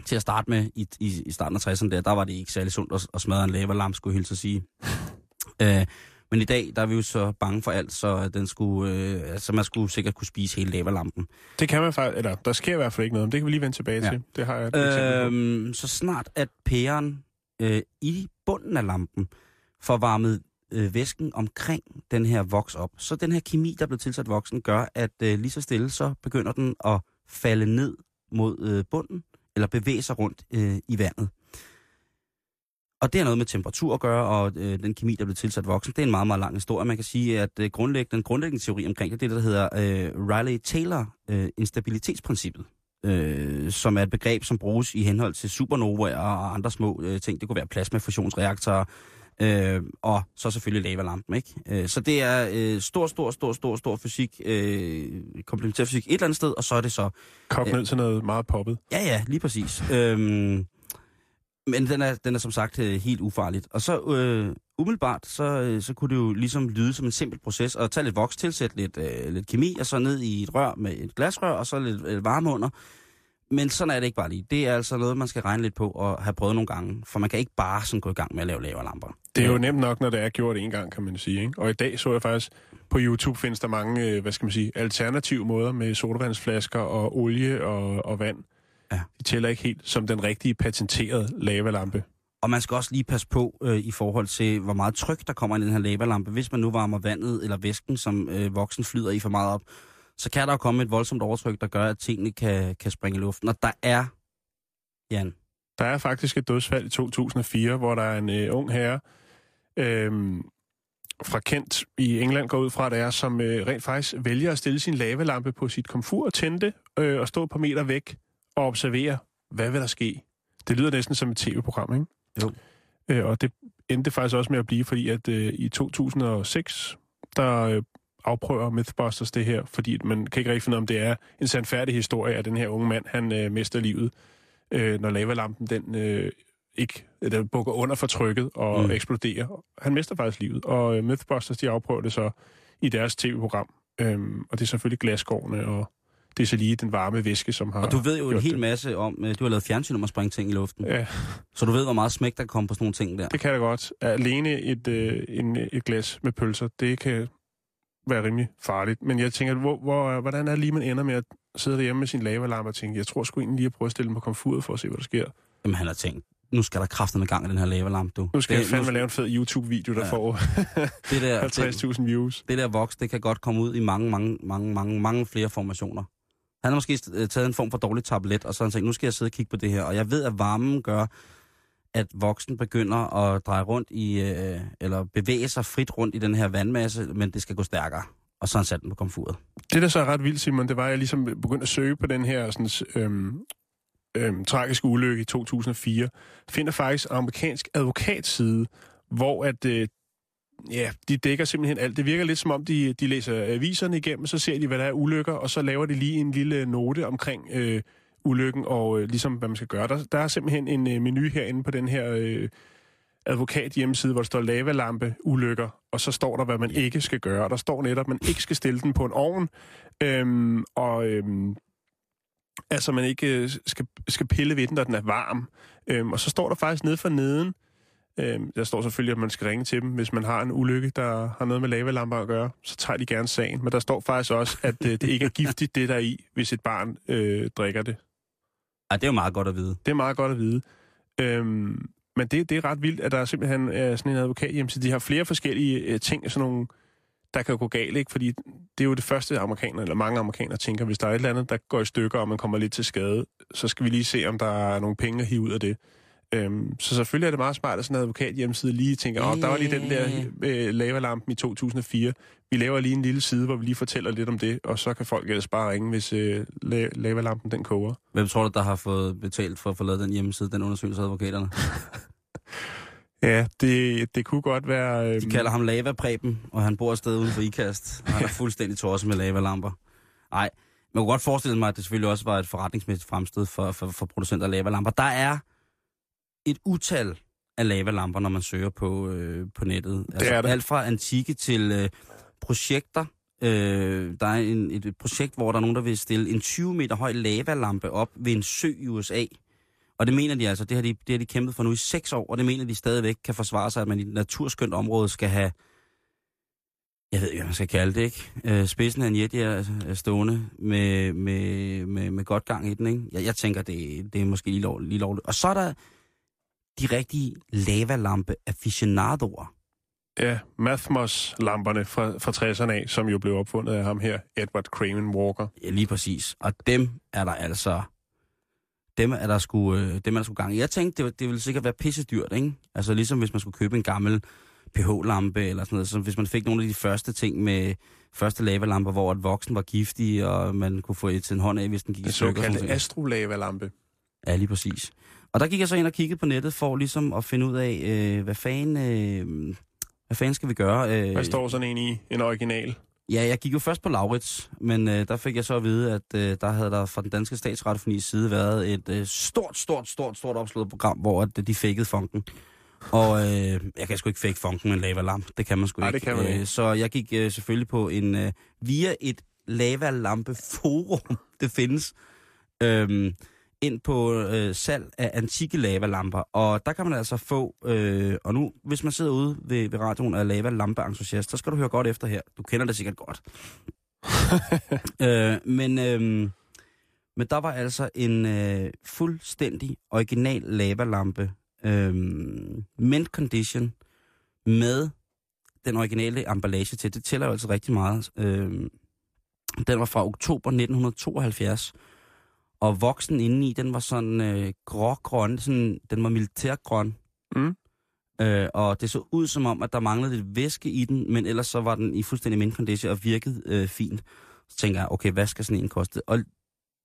Til at starte med, i, i, i starten af 60'erne der, der var det ikke særlig sundt at, at smadre en lavalamp, skulle jeg hilse at sige. øh, men i dag, der er vi jo så bange for alt, så den skulle, øh, altså man skulle sikkert kunne spise hele lavalampen. Det kan man faktisk... Eller, der sker i hvert fald ikke noget, men det kan vi lige vende tilbage Ja. til. Det har jeg et. Øhm, så snart at pæren øh, i bunden af lampen får varmet øh, væsken omkring den her voks op, så den her kemi, der er blevet tilsat voksen, gør, at øh, lige så stille, så begynder den at falde ned mod øh, bunden, eller bevæge sig rundt øh, i vandet. Og det har noget med temperatur at gøre, og øh, den kemi, der blev tilsat voksen, det er en meget, meget lang historie. Man kan sige, at øh, grundlæggende, den grundlæggende teori omkring det, det er det, der hedder øh, Rayleigh-Taylor øh, instabilitetsprincippet øh, som er et begreb, som bruges i henhold til supernovaer og andre små øh, ting. Det kunne være plasmafusionsreaktorer, øh, og så selvfølgelig lavalampen, ikke? Øh, så det er øh, stor, stor, stor, stor, stor fysik, øh, komplementær fysik et eller andet sted, og så er det så... Kop ned til noget meget poppet. Ja, ja, lige præcis. Øhm, men den er, den er som sagt øh, helt ufarligt. Og så øh, umiddelbart, så, øh, så kunne det jo ligesom lyde som en simpel proces at tage lidt voks, tilsætte lidt, øh, lidt kemi, og så ned i et rør med et glasrør, og så lidt øh, varme under. Men sådan er det ikke bare lige. Det er altså noget, man skal regne lidt på og have prøvet nogle gange. For man kan ikke bare sådan gå i gang med at lave laverlamper. Det er jo nemt nok, når det er gjort en gang, kan man sige. Ikke? Og i dag så jeg faktisk, på YouTube findes der mange, øh, hvad skal man sige, alternative måder med sodavandsflasker og olie og, og vand. Ja. De tæller ikke helt som den rigtige patenterede lavalampe. Og man skal også lige passe på øh, i forhold til, hvor meget tryk der kommer i den her lavalampe. Hvis man nu varmer vandet eller væsken, som øh, voksen flyder i for meget op, så kan der jo komme et voldsomt overtryk, der gør, at tingene kan, kan springe i luften. Og der er, Jan, Der er faktisk et dødsfald i 2004, hvor der er en øh, ung herre øh, fra Kent i England går ud fra, det er, som øh, rent faktisk vælger at stille sin lavalampe på sit komfur og tænde øh, og stå par meter væk og observere, hvad vil der ske. Det lyder næsten som et tv-program, ikke? Jo. Øh, og det endte faktisk også med at blive, fordi at øh, i 2006, der øh, afprøver Mythbusters det her, fordi man kan ikke rigtig finde ud af, om det er en sandfærdig historie, at den her unge mand, han øh, mister livet, øh, når lavalampen den øh, ikke eller bukker under for trykket og Mm. eksploderer. Han mister faktisk livet, og øh, Mythbusters, de afprøver det så i deres tv-program. Øhm, og det er selvfølgelig glasskårene, og det er så lige den varme væske, som har og du ved jo en hel det. masse om, øh, du har lavet fjernsyn om at springe ting i luften. Ja, Så du ved, hvor meget smæk der kan komme på sådan nogle ting der. det kan da godt. Alene et, øh, en, et glas med pølser, det kan være rimelig farligt. Men jeg tænker, hvor, hvor, hvordan er det lige, man ender med at sidde derhjemme med sin lavalampe og tænke, jeg tror sgu egentlig lige at prøve at stille den på komfuret for at se, hvad der sker. Jamen han har tænkt, nu skal der kræfter med gang i den her lavalampe, du. Nu skal det, jeg fandme lave en fed YouTube-video, der Ja. får det der, det, 50.000 views. det der voks, det kan godt komme ud i mange, mange, mange, mange, mange flere formationer. Han har måske øh, taget en form for dårlig tablet, og så har han tænkt, nu skal jeg sidde og kigge på det her. Og jeg ved, at varmen gør, at voksen begynder at dreje rundt i, øh, eller bevæge sig frit rundt i den her vandmasse, men det skal gå stærkere. Og så har han sat den på komfuret. Det, der så er ret vildt, Simon, det var, at jeg ligesom begyndte at søge på den her sådan, øhm, øhm, tragiske ulykke i 2004. Finder faktisk amerikansk advokatside, hvor at, øh, ja, de dækker simpelthen alt. Det virker lidt som om, de, de læser aviserne igennem, så ser de, hvad der er ulykker, og så laver de lige en lille note omkring øh, ulykken, og øh, ligesom, hvad man skal gøre. Der, der er simpelthen en øh, menu herinde på den her øh, advokat hjemmeside, hvor der står lavalampe ulykker, og så står der, hvad man ikke skal gøre. Der står netop, at man ikke skal stille den på en ovn, øhm, og øhm, altså man ikke øh, skal, skal pille ved den, når den er varm. Øhm, og så står der faktisk nede for neden, øhm, der står selvfølgelig, at man skal ringe til dem, hvis man har en ulykke, der har noget med lavalamper at gøre, så tager de gerne sagen. Men der står faktisk også, at øh, det ikke er giftigt, det der er i, hvis et barn øh, drikker det. Ej, det er jo meget godt at vide. Det er meget godt at vide. Øhm, men det, det er ret vildt, at der simpelthen er sådan en advokat hjemmeside. De har flere forskellige øh, ting, sådan nogle, der kan gå galt, ikke? Fordi det er jo det første amerikanere, eller mange amerikanere tænker, hvis der er et eller andet, der går i stykker, og man kommer lidt til skade, så skal vi lige se, om der er nogle penge at hive ud af det. Øhm, så selvfølgelig er det meget smart, at sådan en advokat hjemmeside lige tænker, åh, der var lige den der øh, lavalampen i 2004. Vi laver lige en lille side, hvor vi lige fortæller lidt om det, og så kan folk ellers bare ringe, hvis øh, la- lavalampen den koger. Hvem tror du, der har fået betalt for at få lavet den hjemmeside, den undersøgelse af advokaterne? <laughs> Ja, det, det kunne godt være... Øh, De kalder ham Lava Preben, og han bor et sted uden for IKAST, og han er fuldstændig tosset med lavalamper. Nej, man kunne godt forestille mig, at det selvfølgelig også var et forretningsmæssigt fremstød for, for, for producenter af lavalamper. Der er et utal af lavalamper, når man søger på, øh, på nettet. Altså, er der. Alt fra antikke til øh, projekter. Øh, der er en, et, et projekt, hvor der er nogen, der vil stille en 20 meter høj lavalampe op ved en sø i USA. Og det mener de altså, det har de, det har de kæmpet for nu i seks år, og det mener de stadigvæk kan forsvare sig, at man i et naturskønt område skal have, jeg ved ikke, hvad man skal kalde det, ikke? Øh, spidsen af en jet er stående med, med, med, med godt gang i den, ikke? Jeg, jeg tænker, det, det er måske lige, lov, lige lovligt. Og så er der de rigtige lavalampe aficionadoer. Ja, Mathmos-lamperne fra, fra 60'erne af, som jo blev opfundet af ham her, Edward Craven Walker. Ja, lige præcis. Og dem er der altså... Dem er der sgu, øh, dem er der sgu gang i. Jeg tænkte, det, det ville sikkert være pisse dyrt, ikke? Altså ligesom hvis man skulle købe en gammel pH-lampe eller sådan noget. Så hvis man fik nogle af de første ting med første lavalamper, hvor et voksen var giftig, og man kunne få et til en hånd af, hvis den gik i Den stykker. sådan såkaldte astrolavalampe. Ja, lige præcis. Og der gik jeg så ind og kiggede på nettet for ligesom at finde ud af, øh, hvad fanden... Øh, hvad fanden skal vi gøre? Øh, Hvad står sådan en i? En original? Ja, jeg gik jo først på Laurits, men øh, der fik jeg så at vide, at øh, der havde der fra den danske statsradiofonis side været et øh, stort, stort, stort, stort opslået program, hvor at, øh, de fakede funken. Og øh, jeg kan sgu ikke fake funken med en lavalamp. Det kan man sgu Nej, ikke. det kan man ikke. Øh, så jeg gik øh, selvfølgelig på en... Øh, via et lavalampe forum, <laughs> det findes. Øhm, ind på øh, salg af antikke lavalamper. Og der kan man altså få, øh, og nu, hvis man sidder ude ved, ved radioen og er lavalampe-entusiast, så skal du høre godt efter her. Du kender det sikkert godt. <laughs> øh, men, øh, men der var altså en øh, fuldstændig original lavalampe, øh, mint condition, med den originale emballage til. Det tæller jo altså rigtig meget. Øh, den var fra oktober 1972, og voksen indeni, den var sådan øh, grågrøn, sådan, den var militærgrøn. Mm. Øh, og det så ud som om, at der manglede lidt væske i den, men ellers så var den i fuldstændig mint condition og virkede øh, fint. Så tænker jeg, okay, hvad skal sådan en koste? Og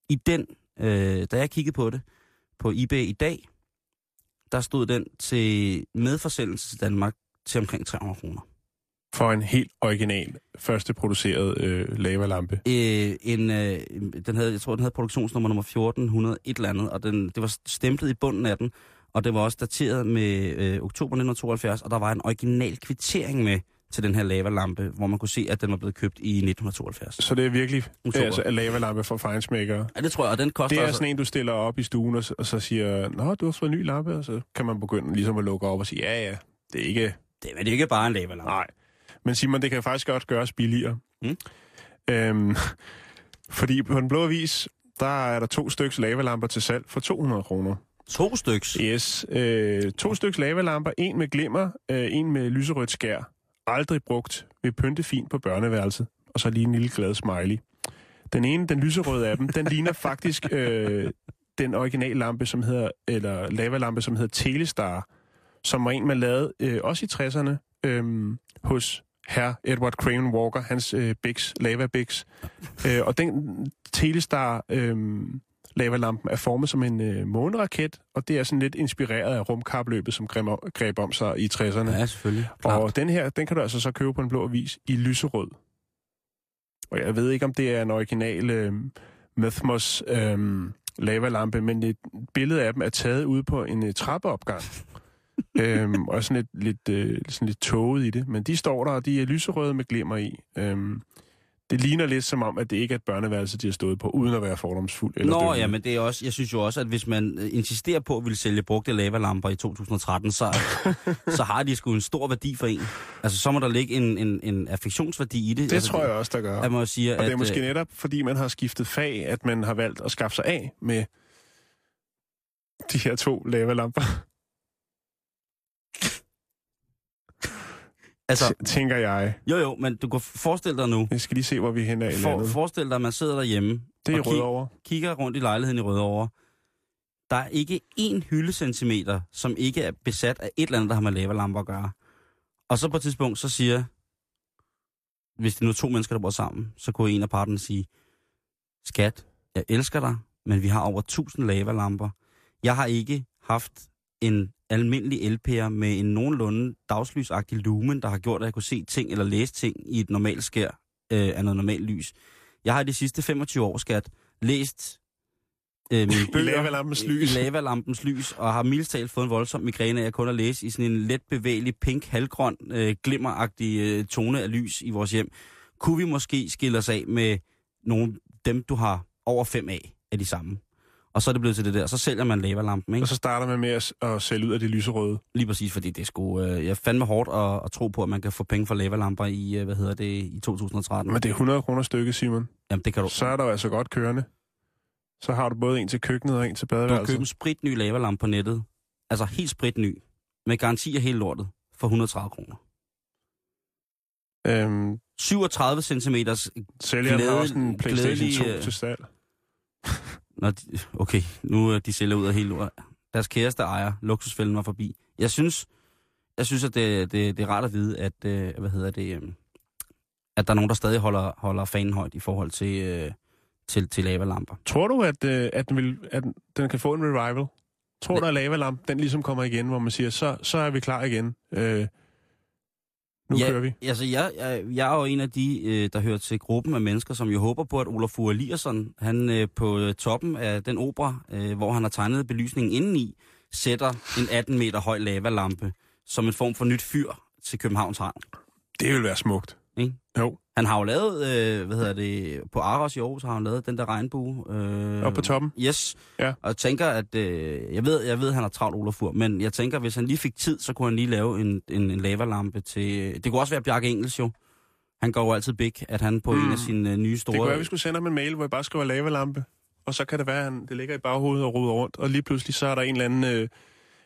i den, øh, da jeg kiggede på det, på eBay i dag, der stod den til medforsendelse til Danmark til omkring 300 kroner. For en helt original, første produceret øh, lavalampe. Øh, en, øh, den havde, jeg tror, den havde produktionsnummer nummer 1400, et eller andet, og den, det var stemplet i bunden af den, og det var også dateret med øh, oktober 1972, og der var en original kvittering med til den her lavalampe, hvor man kunne se, at den var blevet købt i 1972. Så det er virkelig det Super. er altså en lavalampe for fejnsmækkere. Ja, det tror jeg, og den koster Det er altså... sådan en, du stiller op i stuen, og, og så siger, Nå, du har fået en ny lampe, og så kan man begynde ligesom at lukke op og sige, ja, ja, det er ikke... Det, men det er ikke bare en lavalampe. Nej. Men Simon, det kan faktisk godt gøres billigere. Mm. Øhm, fordi på den blå avis, der er der to styks lavalamper til salg for 200 kroner. To styks. Yes. Øh, to styks lavalamper, en med glimmer, øh, en med lyserødt skær. Aldrig brugt. Vil pynte fint på børneværelset. Og så lige en lille glad smiley. Den ene, den lyserøde af dem, den ligner faktisk øh, den originale lampe, som hedder, eller lavalampe, som hedder Telestar, som var en, man lavede øh, også i 60'erne øh, hos herr Edward Craven Walker, hans øh, Bix, Lava Bix. <laughs> Øh, og den Telestar øh, lavalampen er formet som en øh, måneraket, og det er sådan lidt inspireret af rumkapløbet, som greb om, greb om sig i 60'erne. Ja, selvfølgelig. Klart. Og den her, den kan du altså så købe på en blå avis i lyserød. Og jeg ved ikke, om det er en original øh, Mythmos øh, lavalampe, men et billede af dem er taget ude på en øh, trappeopgang. Øhm, og sådan lidt, lidt, øh, sådan lidt tåget i det. Men de står der, og de er lyserøde med glimmer i. Øhm, det ligner lidt som om, at det ikke er et børneværelse, de har stået på, uden at være fordomsfuld. Eller Nå, dømmende. ja, men det er også, jeg synes jo også, at hvis man øh, insisterer på at ville sælge brugte lavalamper i 2013, så, <laughs> så har de sgu en stor værdi for en. Altså, så må der ligge en, en, en affektionsværdi i det. Det altså, tror jeg også, der gør. At man siger, Og det er at, måske øh, netop, fordi man har skiftet fag, at man har valgt at skaffe sig af med de her to lavalamper, altså, tænker jeg. jo jo, men du kan forestille dig nu, Jeg skal lige se, hvor vi er af i for, landet. forestil dig, at man sidder derhjemme, Det er og kig- Rødovre. kigger rundt i lejligheden i Rødovre. Der er ikke én hyldecentimeter, som ikke er besat af et eller andet, der har med lavalamper at gøre. Og så på et tidspunkt, så siger, hvis det nu er to mennesker, der bor sammen, så kunne en af parterne sige, skat, jeg elsker dig, men vi har over 1000 lavalamper. Jeg har ikke haft en almindelig LP'er med en nogenlunde dagslysagtig lumen, der har gjort, at jeg kunne se ting eller læse ting i et normalt skær øh, af noget normalt lys. Jeg har i de sidste 25 år, skat, læst øh, mine <laughs> bøger lavalampens lys. i lavalampens lys, og har mildst talt fået en voldsom migræne af kun at læse i sådan en let bevægelig, pink, halvgrøn, øh, glimmeragtig øh, tone af lys i vores hjem. Kunne vi måske skille os af med nogle dem, du har over fem af, af de samme? Og så er det blevet til det der. Så sælger man lavalampen, ikke? Og så starter man med at, at sælge ud af det lyserøde. Lige præcis, fordi det er sgu... Øh, jeg fandme hårdt at, at tro på, at man kan få penge for lavalamper i, øh, hvad hedder det, i 2013. Men det er 100 kroner stykket, Simon. Jamen, det kan du... Så er der jo altså godt kørende. Så har du både en til køkkenet og en til Du kan købe badeværelset. en spritny lavalampe på nettet. Altså helt spritny. Med garanti af hele lortet. For 130 kroner. Øhm, 37 cm. sælgeren har også en Playstation glædelig, 2 øh, til salg. Nå, de, okay, nu er de sælger ud af hele lortet. Deres kæreste ejer. Luksusfælden var forbi. Jeg synes, jeg synes at det, det, det er rart at vide, at, øh, hvad hedder det, øh, at der er nogen, der stadig holder, holder fanen højt i forhold til, øh, til, til lavalamper. Tror du, at, øh, at, den vil, at den kan få en revival? Tror du, at lavalamp, den ligesom kommer igen, hvor man siger, så, så er vi klar igen. Øh, nu ja, kører vi. Altså, jeg, jeg, jeg er jo en af de, øh, der hører til gruppen af mennesker, som jo håber på, at Olaf Eliasson, han øh, på øh, toppen af den opera, hvor han har tegnet belysningen indeni, sætter en 18 meter høj lavalampe som en form for nyt fyr til Københavns Havn. Det vil være smukt. Jo, Han har jo lavet, øh, hvad hedder det, på Aros i Aarhus har han lavet den der regnbue. Øh, Oppe på toppen? Yes. Ja. Og jeg tænker, at, øh, jeg ved, jeg ved, at han har travlt Olaf Fur, men jeg tænker, hvis han lige fik tid, så kunne han lige lave en, en, en lavalampe til, det kunne også være Bjarke Engels jo. Han går jo altid big, at han på mm. en af sine øh, nye store... det kunne være, vi skulle sende ham en mail, hvor jeg bare skriver lavalampe. Og så kan det være, at han, det ligger i baghovedet og ruder rundt. Og lige pludselig så er der en eller anden, øh,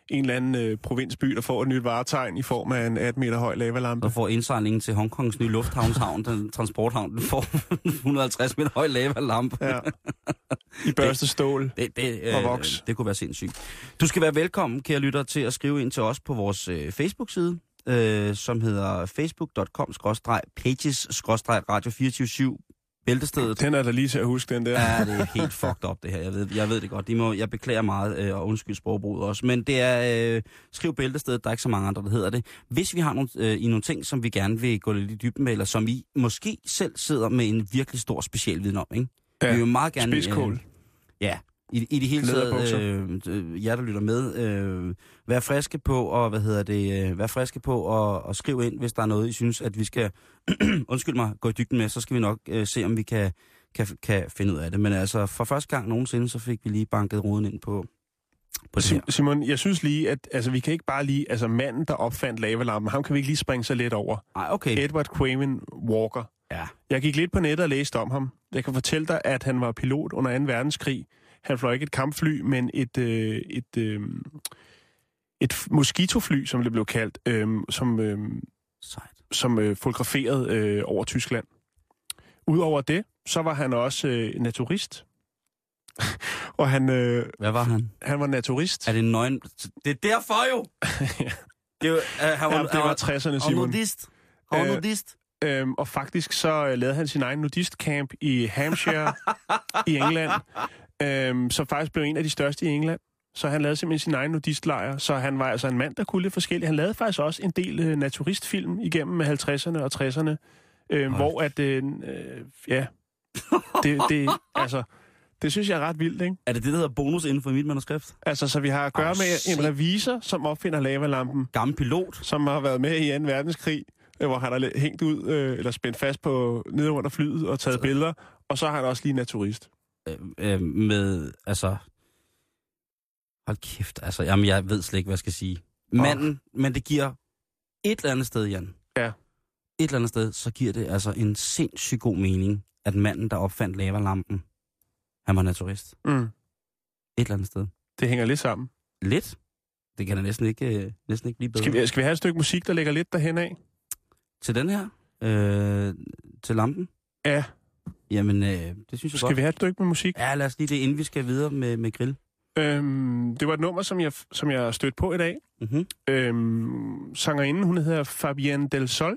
en eller anden øh, provinsby, der får et nyt varetegn i form af en 18 meter høj lavalampe. der får indsejlingen til Hongkongs nye lufthavnshavn, den transporthavn, den får <laughs> 150 meter høj lavalampe. Ja. I børste stål. Det, det, Og voks. det kunne være sindssygt. Du skal være velkommen, kære lytter, til at skrive ind til os på vores øh, Facebook-side, øh, som hedder facebook.com-pages-radio 247 Bæltestedet. Den er der lige til at huske, den der. Ja, det er helt <laughs> fucked up, det her. Jeg ved, jeg ved det godt. De må, jeg beklager meget, øh, og undskyld sprogbruget også. Men det er, øh, skriv bæltestedet, der er ikke så mange andre, der hedder det. Hvis vi har nogle, øh, i nogle ting, som vi gerne vil gå lidt i dybden med, eller som I måske selv sidder med en virkelig stor speciel viden om, ikke? Ja, Vi vil meget gerne... Spidskål. Ja, i, i det hele taget, øh, øh, jer der lytter med, øh, vær friske på, og hvad hedder det, øh, vær friske på og, og skriv ind, hvis der er noget, I synes, at vi skal, <clears throat> undskyld mig, gå i dybden med, så skal vi nok øh, se, om vi kan, kan, kan finde ud af det. Men altså, for første gang nogensinde, så fik vi lige banket roden ind på, på det her. Sim- Simon, jeg synes lige, at altså, vi kan ikke bare lige... Altså, manden, der opfandt lavalampen, ham kan vi ikke lige springe så let over. Ej, okay. Edward Quamen Walker. Ja. Jeg gik lidt på nettet og læste om ham. Jeg kan fortælle dig, at han var pilot under 2. verdenskrig. Han fløj ikke et kampfly, men et, øh, et, øh, et mosquitofly, som det blev kaldt, øh, som, øh, Sejt. som øh, fotograferede øh, over Tyskland. Udover det, så var han også øh, naturist. <laughs> og han, øh, Hvad var han? han var naturist. Er det en nøgen? Det er derfor jo! det jo, uh, han Ja, det var 60'erne, Og Simon. nudist. Og Øh, nudist. Øhm, og faktisk så øh, lavede han sin egen nudistcamp i Hampshire <laughs> i England, øhm, som faktisk blev en af de største i England. Så han lavede simpelthen sin egen nudistlejr. Så han var altså en mand, der kunne lidt forskelligt. Han lavede faktisk også en del øh, naturistfilm igennem med 50'erne og 60'erne, øh, Hold. hvor at, øh, øh, ja, det, det, <laughs> altså, det synes jeg er ret vildt, ikke? Er det det, der hedder bonus inden for mit manuskript? Altså, så vi har at gøre Åh, med en revisor, som opfinder lavalampen, Gammel pilot. som har været med i 2. verdenskrig, øh, hvor han har hængt ud, øh, eller spændt fast på nede under flyet og taget billeder. Og så er han også lige naturist. Øh, øh, med, altså... Hold kæft, altså, jamen, jeg ved slet ikke, hvad jeg skal sige. Manden, men det giver et eller andet sted, Jan. Ja. Et eller andet sted, så giver det altså en sindssygt god mening, at manden, der opfandt lavalampen, han var naturist. Mm. Et eller andet sted. Det hænger lidt sammen. Lidt. Det kan da næsten ikke, øh, næsten ikke blive bedre. Skal vi, skal vi have et stykke musik, der ligger lidt derhen af? Til den her? Øh, til lampen? Ja. Jamen, øh, det synes jeg Skal godt. vi have et stykke med musik? Ja, lad os lige det, inden vi skal videre med, med grill. Øhm, det var et nummer, som jeg, som jeg stødte på i dag. Mm-hmm. Øhm, sangerinden, hun hedder Fabienne Del Sol.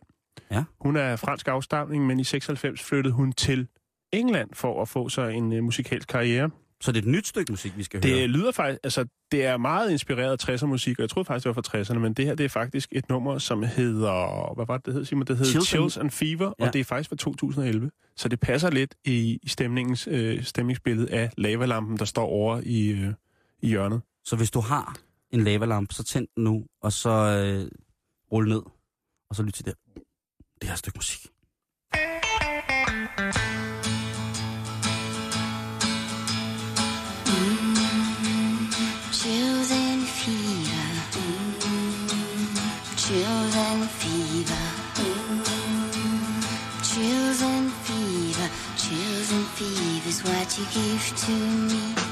Ja. Hun er fransk afstamning, men i 96 flyttede hun til England for at få sig en uh, musikalsk karriere. Så det er et nyt stykke musik, vi skal høre. Det lyder faktisk, altså det er meget inspireret af 60'er musik, og jeg troede faktisk, det var fra 60'erne, men det her det er faktisk et nummer, som hedder, hvad var det, det hed, Simon? Det hedder Chills Chills, and- Fever, Ja. og det er faktisk fra 2011. Så det passer lidt i, i stemningens, øh, stemningsbillede af lavalampen, der står over i, øh, i hjørnet. Så hvis du har en lavalampe, så tænd den nu, og så øh, rul ned, og så lyt til det, det her stykke musik. Chills what you give to me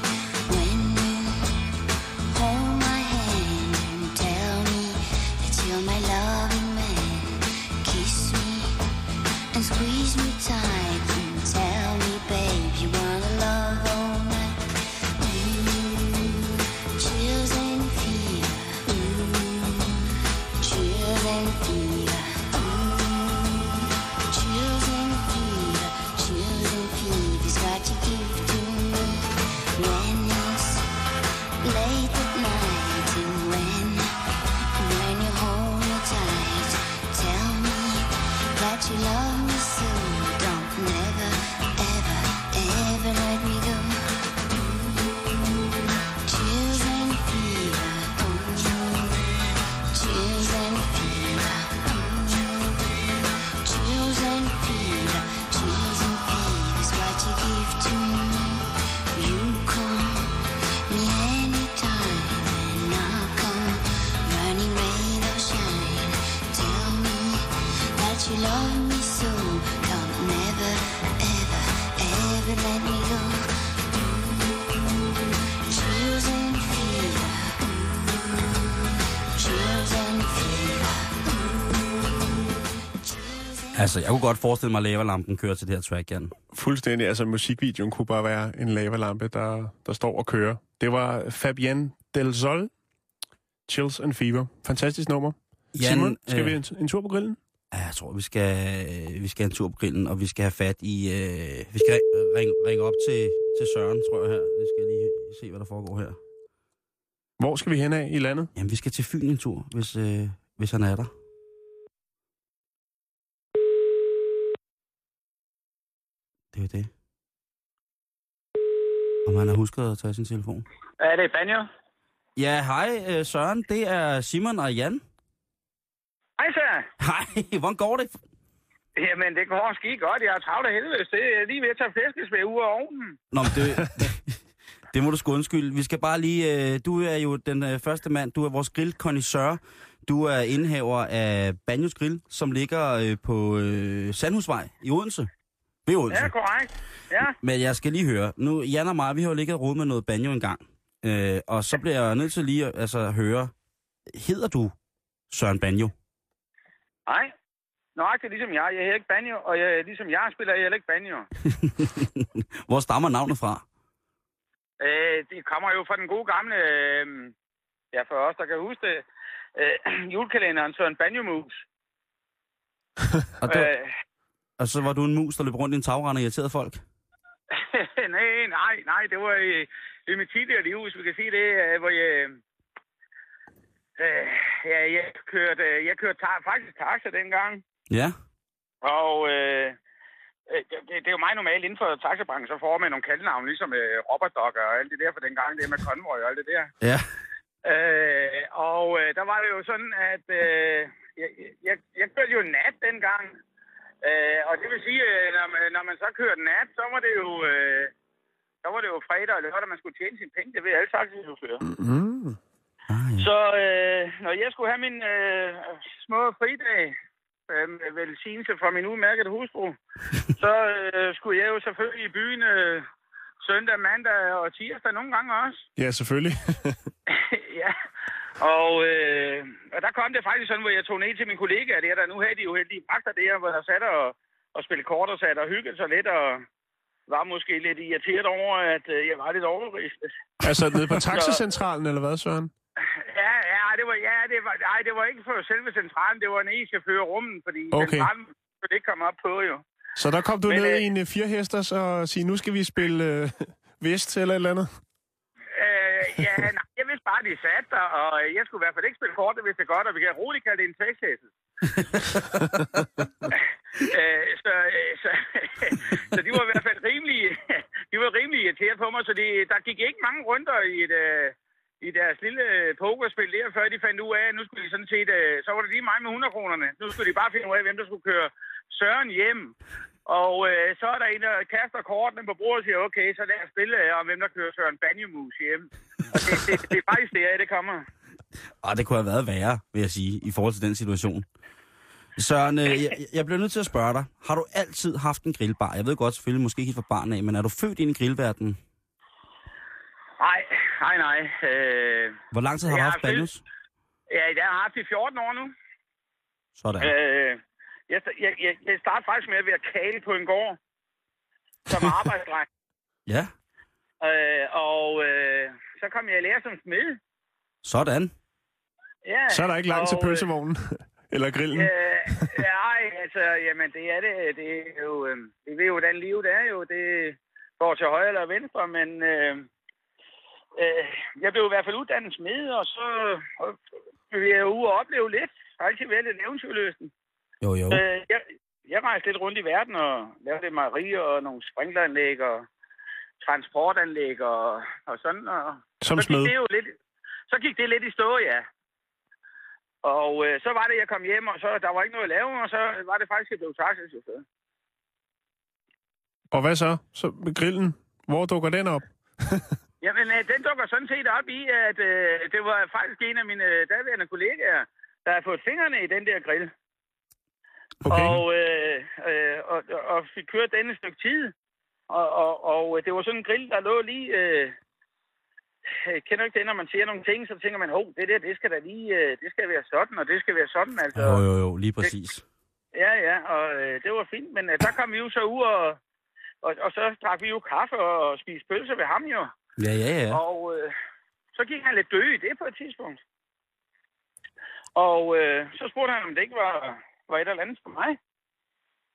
Altså, jeg kunne godt forestille mig, at lavalampen kører til det her track, Jan. Fuldstændig. Altså, musikvideoen kunne bare være en lavalampe, der, der står og kører. Det var Fabienne Del Sol, Chills and Fever. Fantastisk nummer. Jan, Simon, skal øh, vi en, en tur på grillen? Ja, jeg tror, vi skal, øh, vi skal have en tur på grillen, og vi skal have fat i... Øh, vi skal ring- ringe, ringe op til, til Søren, tror jeg her. Det skal lige se, hvad der foregår her. Hvor skal vi hen af i landet? Jamen, vi skal til Fyn en tur, hvis, øh, hvis han er der. Det er det. Om han har husket at tage sin telefon. Er det Banjo? Ja, hej øh, Søren. Det er Simon og Jan. Hej så. Hej, hvordan går det? Jamen, det går skide godt. Jeg er travlt af helvede. Det er lige ved at tage flæskesvær ud af ovnen. Nå, men det, <laughs> det må du sgu undskylde. Vi skal bare lige... Øh, du er jo den øh, første mand. Du er vores grillkondisør. Du er indehaver af Banjos Grill, som ligger øh, på øh, Sandhusvej i Odense. Ved Odense. Ja, korrekt. Ja. Men jeg skal lige høre. Nu, Jan og mig, vi har jo ligget og med noget banjo engang. Øh, og så bliver jeg nødt til lige at altså, høre. Hedder du Søren Banjo? Nej. Nøjagtigt ligesom jeg. Jeg hedder ikke Banjo, og jeg, ligesom jeg spiller jeg heller ikke Banjo. <laughs> Hvor stammer navnet fra? Øh, det kommer jo fra den gode gamle... Øh, ja, for os, der kan huske det. Øh, <clears throat> julekalenderen Søren Banjo Mus. <laughs> Og, det, Øh, og så var du en mus, der løb rundt i en tagrende og irriterede folk? <laughs> nej, nej, nej. Det var i, i mit tidligere liv, hvis vi kan sige det, øh, hvor jeg... Øh, ja, jeg kørte, jeg kørte ta- faktisk taxa dengang. Ja. Og øh, øh, det, det, det er jo meget normalt inden for taxabranchen, så får man nogle kaldnavne, ligesom øh, Robert Dogger og alt det der for dengang, det med Convoy og alt det der. Ja. Øh, og øh, der var det jo sådan, at øh, jeg, jeg, jeg kørte jo nat dengang. Øh, og det vil sige, øh, når, man- når man så kørte nat, så var det jo... Øh, så var det jo fredag og lørdag, man skulle tjene sine penge. Det ved alle taxichauffører. Mm. Ah, ja. Så øh, når jeg skulle have min øh, små fridag, øh, med velsignelse fra min udmærkede hustru, <laughs> så øh, skulle jeg jo selvfølgelig i byen øh, søndag, mandag og tirsdag nogle gange også. Ja, selvfølgelig. <laughs> <laughs> ja. Og, øh, og der kom det faktisk sådan, hvor jeg tog ned til min kollega der, der nu havde de jo heldige vagter der, hvor der satte og, og spillede kort og satte og hyggede sig lidt, og var måske lidt irriteret over, at øh, jeg var lidt overristet. altså nede på <laughs> taxacentralen, eller hvad, Søren? Ja, ja, det var, ja, det var, nej, det var ikke for selve centralen, det var en e-chauffør rummen, fordi Okay. centralen kunne det ikke komme op på, jo. Så der kom du Men, ned øh, i en øh, firehesters og sige, nu skal vi spille øh, <laughs> vest eller et eller andet? Øh, ja, nej, jeg vidste bare, at de satte der, og jeg skulle i hvert fald ikke spille kort, det vidste jeg godt, og vi kan roligt kalde det en sexhæssel. <laughs> øh, så, øh, så, <laughs> så de var i hvert fald rimelig, <laughs> de var rimelig irriteret på mig, så de, der gik ikke mange runder i, et, øh, i deres lille pokerspil der, før de fandt ud af, at nu skulle de sådan set, øh, så var det lige mig med 100 kronerne. Nu skulle de bare finde ud af, hvem der skulle køre Søren hjem. Og øh, så er der en, der kaster kortene på bordet og siger, okay, så lad os spille øh, om, hvem der kører Søren Banjemus hjem. Og det, det, det er faktisk der, det kommer. Og det kunne have været værre, vil jeg sige, i forhold til den situation. Søren, øh, jeg, jeg bliver nødt til at spørge dig. Har du altid haft en grillbar? Jeg ved godt, selvfølgelig måske ikke fra barn af, men er du født ind i grillverdenen? Nej, nej, nej. Øh, Hvor lang tid har du Jeg haft banjos? ja, jeg har haft det i 14 år nu. Sådan. Øh, jeg, jeg, jeg, jeg startede faktisk med at være kale på en gård som <laughs> arbejdsdreng. Ja, Øh, og øh, så kom jeg i lære som smed. sådan. Ja, Så er der ikke langt til og, øh, pølsevognen. <laughs> eller grillen. Øh, nej, altså, jamen, det er det. Det er jo, øh, vi ved jo, hvordan livet er jo. Det går til højre eller venstre, men øh, øh, jeg blev i hvert fald uddannet smed, og så og, blev jeg ude og opleve lidt. Jeg har altid været lidt eventyrløsen. Jo, jo. Øh, jeg, jeg rejste lidt rundt i verden og lavede lidt mejerier og nogle sprinkleranlæg og transportanlæg og, og sådan. Og, Som så smed. gik det jo lidt, så gik det lidt i stå, ja. Og øh, så var det, jeg kom hjem, og så der var ikke noget at lave, og så var det faktisk, jeg blev taxichauffør. Og hvad så? Så med grillen. Hvor dukker den op? <laughs> Jamen, øh, den dukker sådan set op i, at øh, det var faktisk en af mine øh, daværende kollegaer, der havde fået fingrene i den der grill. Okay. Og, øh, øh, og, og fik kørt den et stykke tid. Og, og, og det var sådan en grill, der lå lige... Øh, jeg kender ikke det, når man siger nogle ting, så tænker man, hov, det der, det skal da lige, øh, det skal være sådan, og det skal være sådan, altså. Jo, jo, jo, lige præcis. Ja, ja, og øh, det var fint, men øh, der kom vi jo så ud, og, og, og så drak vi jo kaffe og spiste pølse ved ham jo. Ja, ja, ja. Og øh, så gik han lidt død i det på et tidspunkt. Og øh, så spurgte han, om det ikke var, var et eller andet for mig.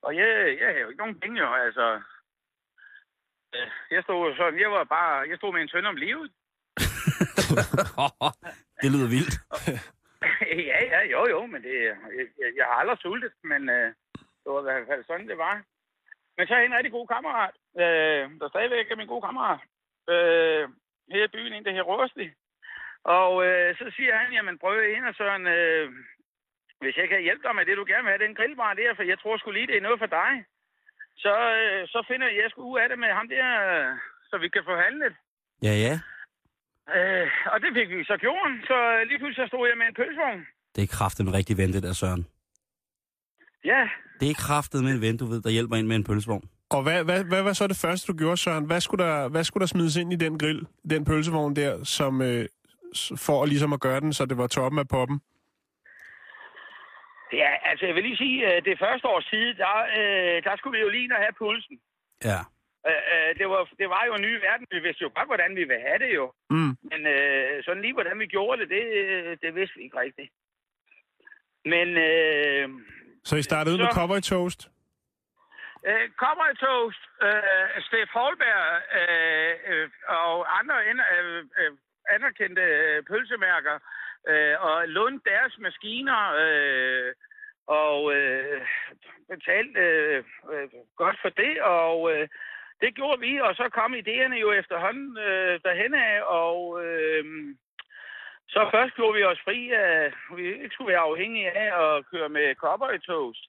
Og jeg, jeg havde jo ikke nogen penge jo, altså. Øh, Jeg stod sådan, jeg var bare, jeg stod med en søn om livet. <laughs> det lyder vildt. <laughs> ja, ja, jo, jo, men det, jeg, jeg, har aldrig sultet, men øh, det var i hvert fald sådan, det var. Men så er en rigtig god kammerat, øh, der stadigvæk er min gode kammerat, øh, her i byen, en der her Røstig. Og øh, så siger han, jamen prøv ind og sådan, øh, hvis jeg kan hjælpe dig med det, du gerne vil have, den grillbar der, for jeg tror sgu lige, det er noget for dig. Så, øh, så finder jeg sgu ud af det med ham der, øh, så vi kan få handlet. Ja, ja. Øh, og det fik vi så gjort. Så lige pludselig så stod jeg med en pølsevogn. Det er kraftet med rigtig ven, det der, Søren. Ja, Det er kraftet med en ven, du ved, der hjælper ind med en pølsevogn. Og hvad, hvad, hvad var så det første, du gjorde, Søren? Hvad skulle der, hvad skulle der smides ind i den grill, den pølsevogn der, som, øh, for ligesom at gøre den, så det var toppen af poppen? Ja, altså jeg vil lige sige, at det første års tid, der, øh, der skulle vi jo lige have pulsen. Ja. Øh, øh, det, var, det var jo en ny verden. Vi vidste jo godt, hvordan vi ville have det jo. Mm. Men øh, sådan lige, hvordan vi gjorde det, det, øh, det vidste vi ikke rigtigt. Men øh, Så I startede ud med Så- cowboy toast? øh, Cowboy Toast, øh, Steff Holberg øh, øh, og andre ind- øh, øh, anerkendte øh, pølsemærker øh, og lånte deres maskiner øh, og øh, betalte øh, øh, godt for det. Og øh, det gjorde vi, og så kom idéerne jo efterhånden øh, derhen af, og øh, så først gjorde vi os fri af, vi ikke skulle være afhængige af at køre med cowboy toast.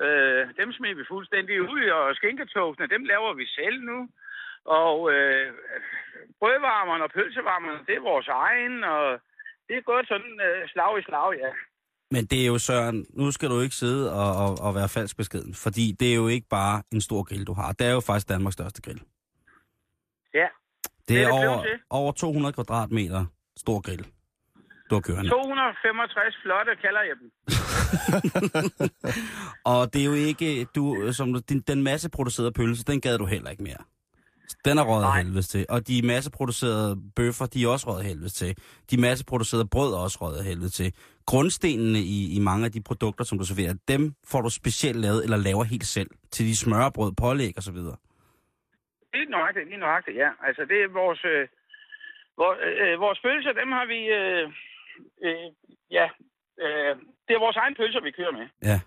Øh, dem smed vi fuldstændig ud, og skinketoastene, dem laver vi selv nu. Og øh, brødvarmerne og pølsevarmerne, det er vores egen, og det er gået sådan øh, slag i slag, ja. Men det er jo, Søren, nu skal du ikke sidde og, og, og være falsk beskeden, fordi det er jo ikke bare en stor grill, du har. Det er jo faktisk Danmarks største grill. Ja, Det er, er det blevet over, over 200 kvadratmeter stor grill, du har kørende. 265 flotte kalder jeg dem. <laughs> Og det er jo ikke, du, som din, den masseproducerede pølse, den gad du heller ikke mere. Den er røget helvedes til. Og de masseproducerede bøffer, de er også røget helvedes til. De masseproducerede brød er også røget af helvede til. Grundstenene i, i mange af de produkter, som du serverer, dem får du specielt lavet eller laver helt selv. Til de smørbrød, pålæg og så videre. Lige nøjagtigt, lige nøjagtigt, ja. Altså, det er vores... Øh, vores, øh, vores pølser, dem har vi... Øh, øh, ja, øh, det er vores egen pølser, vi kører med. Ja.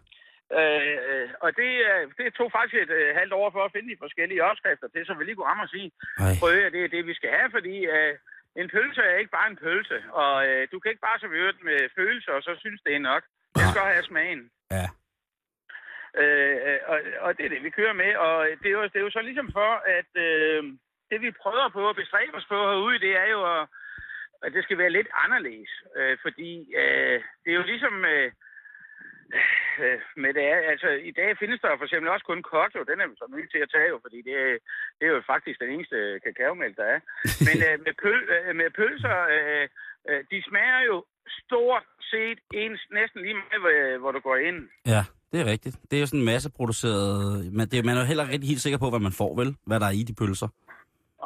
Øh, og det, det tog faktisk et øh, halvt år for at finde de forskellige opskrifter til, så vi lige kunne ramme og sige, Ej. prøv at det er det, vi skal have, fordi øh, en pølse er ikke bare en pølse, og øh, du kan ikke bare servere den med følelser, og så synes det er nok. Det skal have smagen. Ja. Øh, øh, og, og det er det, vi kører med, og det er jo, det er jo så ligesom for, at øh, det vi prøver på at bestræbe os på herude, det er jo, at, at det skal være lidt anderledes. Øh, fordi øh, det er jo ligesom øh, øh, med det er, altså i dag findes der for eksempel også kun kokjo, den er så nødt til at tage jo, fordi det, er- det er jo faktisk den eneste kakaomælk, der er. <laughs> Men øh, med, pøl, øh, med pølser, øh, øh, de smager jo stort set ens, næsten lige meget, hvor, hvor du går ind. Ja, det er rigtigt. Det er jo sådan en masseproduceret... Men det, man er jo heller ikke helt sikker på, hvad man får, vel? Hvad der er i de pølser.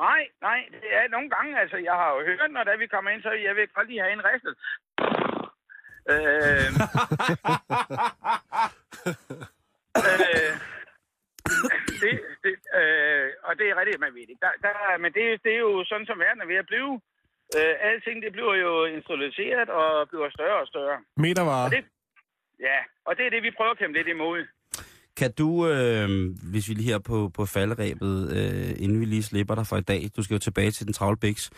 Nej, nej, det er nogle gange, altså, jeg har jo hørt, når da vi kommer ind, så jeg vil godt lige have en ristet. Øh, øh, det, det, øh, og det er rigtigt, man ved det. Der, der, men det, det er jo sådan, som verden er ved at blive. Øh, alting, det bliver jo industrialiseret og bliver større og større. Metervare. Og det, ja, og det er det, vi prøver at kæmpe lidt imod. Kan du, øh, hvis vi lige her på, på falderæbet, øh, inden vi lige slipper dig for i dag, du skal jo tilbage til den travle biks,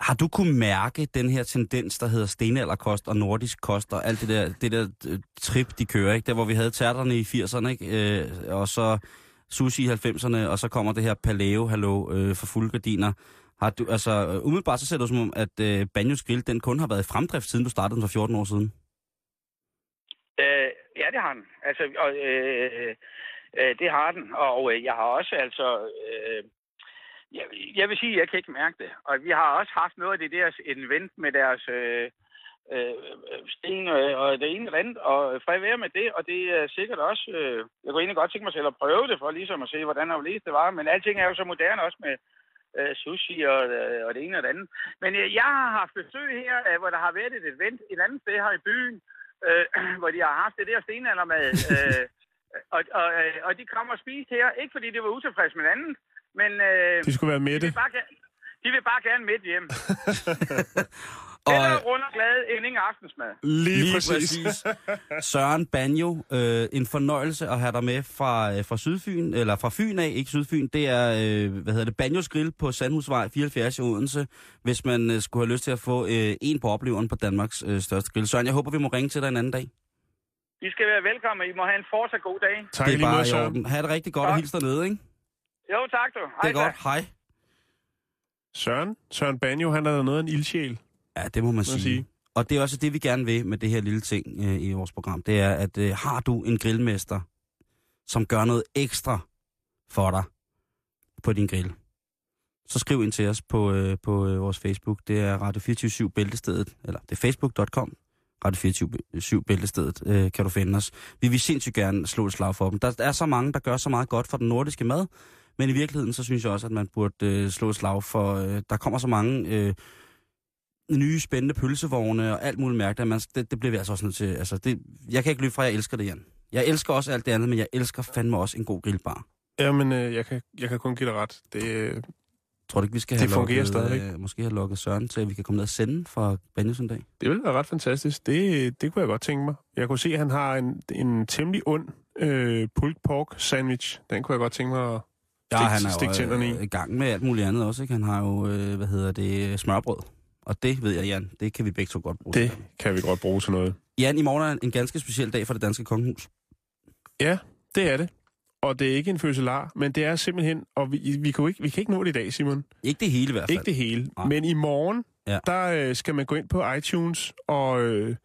har du kunne mærke den her tendens, der hedder stenalderkost og nordisk kost og alt det der, det der øh, trip, de kører, ikke? Der hvor vi havde tærterne i 80'erne, ikke? Øh, og så sushi i 90'erne, og så kommer det her paleo, hallo, øh, for fulde gardiner. Har du, altså, øh, umiddelbart så ser det ud som om, at øh, Banjos Grill, den kun har været i fremdrift, siden du startede den for 14 år siden. Øh, ja, det har den. Altså, og, øh, øh, det har den. Og øh, jeg har også altså... Øh, jeg, jeg vil sige, at jeg kan ikke mærke det. Og vi har også haft noget af det der event med deres øh, øh, sten øh, og det ene andet, og fred være med det, og det er sikkert også, øh, jeg kunne egentlig godt tænke mig selv at prøve det, for ligesom at se, hvordan og det var, men alting er jo så moderne også med øh, sushi og, øh, og det ene og det andet. Men øh, jeg har haft besøg her, øh, hvor der har været et event et andet sted her i byen, øh, <clears throat> hvor de har haft det der stenaldermad, <laughs> øh, og, og, øh, og de kom og spiste her, ikke fordi det var utilfreds med andet, men øh, De skulle være de, mætte. vil bare, de vil bare gerne midt hjem. <laughs> Og Eller rundt og glad end ingen aftensmad. Lige, lige præcis. præcis. <laughs> Søren Banjo, øh, en fornøjelse at have dig med fra, øh, fra Sydfyn, eller fra Fyn af, ikke Sydfyn. Det er, øh, hvad hedder det, Banjos Grill på Sandhusvej 74 i Odense, hvis man øh, skulle have lyst til at få øh, en på opleveren på Danmarks øh, største grill. Søren, jeg håber, vi må ringe til dig en anden dag. I skal være velkommen, I må have en fortsat god dag. Tak det er bare i orden. Ha' det rigtig godt og Tak. hils dernede, ikke? Jo, tak du. Det er godt. Hej. Søren, Søren Banjo, han er da noget af en ildsjæl. Ja, det må man sige. sige. Og det er også det, vi gerne vil med det her lille ting øh, i vores program. Det er, at øh, har du en grillmester, som gør noget ekstra for dig på din grill, så skriv ind til os på, øh, på øh, vores Facebook. Det er Radio 24 Bæltestedet, eller det er facebook.com. Radio 24 Bæltestedet øh, kan du finde os. Vi vil sindssygt gerne slå et slag for dem. Der er så mange, der gør så meget godt for den nordiske mad, men i virkeligheden, så synes jeg også, at man burde øh, slå et slag for, øh, der kommer så mange øh, nye spændende pølsevogne og alt muligt mærkeligt. at Man, det, det bliver vi altså også nødt til. Altså, det, jeg kan ikke løbe fra, at jeg elsker det, Jan. Jeg elsker også alt det andet, men jeg elsker fandme også en god grillbar. Jamen, øh, jeg, kan, jeg kan kun give dig ret. Det, øh, Tror du ikke, vi skal Det have fungerer lukket, stadigvæk. Øh, måske have lukket Søren til, at vi kan komme ned og sende fra Banjos en dag? det ville være ret fantastisk. Det, det kunne jeg godt tænke mig. Jeg kunne se, at han har en, en temmelig ond øh, pulled pork sandwich. Den kunne jeg godt tænke mig at Ja, stik, han er stik tænderne øh, i. i gang med alt muligt andet også. Ikke? Han har jo, øh, hvad hedder det, smørbrød. Og det ved jeg, Jan, det kan vi begge to godt bruge. Det til. kan vi godt bruge til noget. Jan, i morgen er en ganske speciel dag for det danske kongehus. Ja, det er det. Og det er ikke en fødselar, men det er simpelthen... Og vi, vi, kan, ikke, vi kan ikke nå det i dag, Simon. Ikke det hele i hvert fald. Ikke det hele. Nej. Men i morgen, ja. der øh, skal man gå ind på iTunes og... Øh,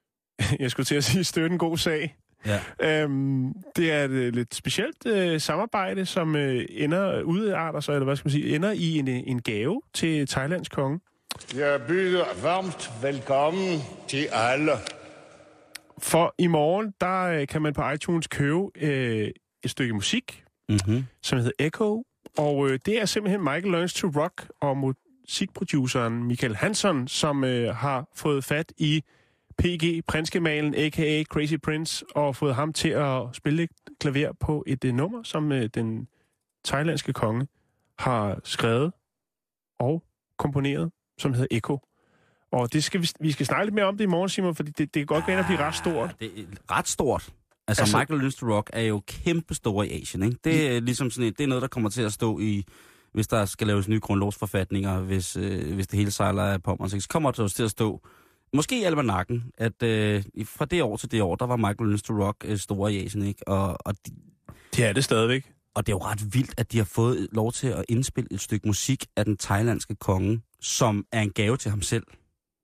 <laughs> jeg skulle til at sige, støtte en god sag. Ja. Øhm, det er et øh, lidt specielt øh, samarbejde, som øh, ender udarter sig, eller hvad skal man sige, ender i en, en gave til Thailands konge. Jeg byder varmt velkommen til alle. For i morgen, der øh, kan man på iTunes købe øh, et stykke musik, Mm-hmm. som hedder Echo. Og øh, det er simpelthen Michael Learns to Rock og musikproduceren Michael Hansen, som øh, har fået fat i PG, prinskemalen, a.k.a. Crazy Prince, og fået ham til at spille et klaver på et øh, nummer, som øh, den thailandske konge har skrevet og komponeret, som hedder Echo. Og det skal vi, vi skal snakke lidt mere om det i morgen, Simon, fordi det, det kan godt gå ind og blive ret stort. Det er ret stort. Altså, Altså- Michael to Rock er jo kæmpe store i Asien, ikke? Det er ligesom sådan et, det er noget, der kommer til at stå i, hvis der skal laves nye grundlovsforfatninger, hvis, øh, hvis det hele sejler af på så kommer det til at stå, måske i almanakken, at øh, fra det år til det år, der var Michael Learns to Rock øh, store i Asien, ikke? Og, og, de, Det er det stadigvæk. og det er jo ret vildt, at de har fået lov til at indspille et stykke musik af den thailandske konge, som er en gave til ham selv.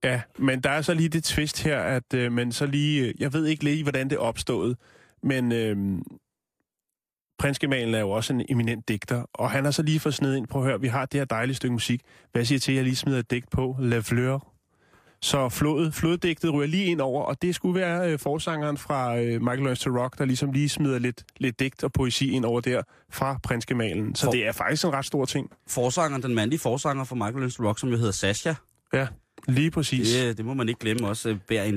Ja, men der er så lige det twist her, at øh, man så lige... Øh, jeg ved ikke lige, hvordan det opstået, men øh, prinskemalen er jo også en eminent digter, og han har så lige fået sned ind på at høre, vi har det her dejlige stykke musik. Hvad siger til, at jeg lige smider et digt på? La Fleur. Så flod, floddigtet ryger lige ind over, og det skulle være øh, forsangeren fra øh, Michael Learns to Rock, der ligesom lige smider lidt, lidt digt og poesi ind over der fra prinskemalen. Så For- det er faktisk en ret stor ting. Forsangeren, den mandlige forsanger for Michael Learns to Rock, som jo hedder Sasha, Ja, lige præcis. det, det må man ikke glemme også, øh, bærer en,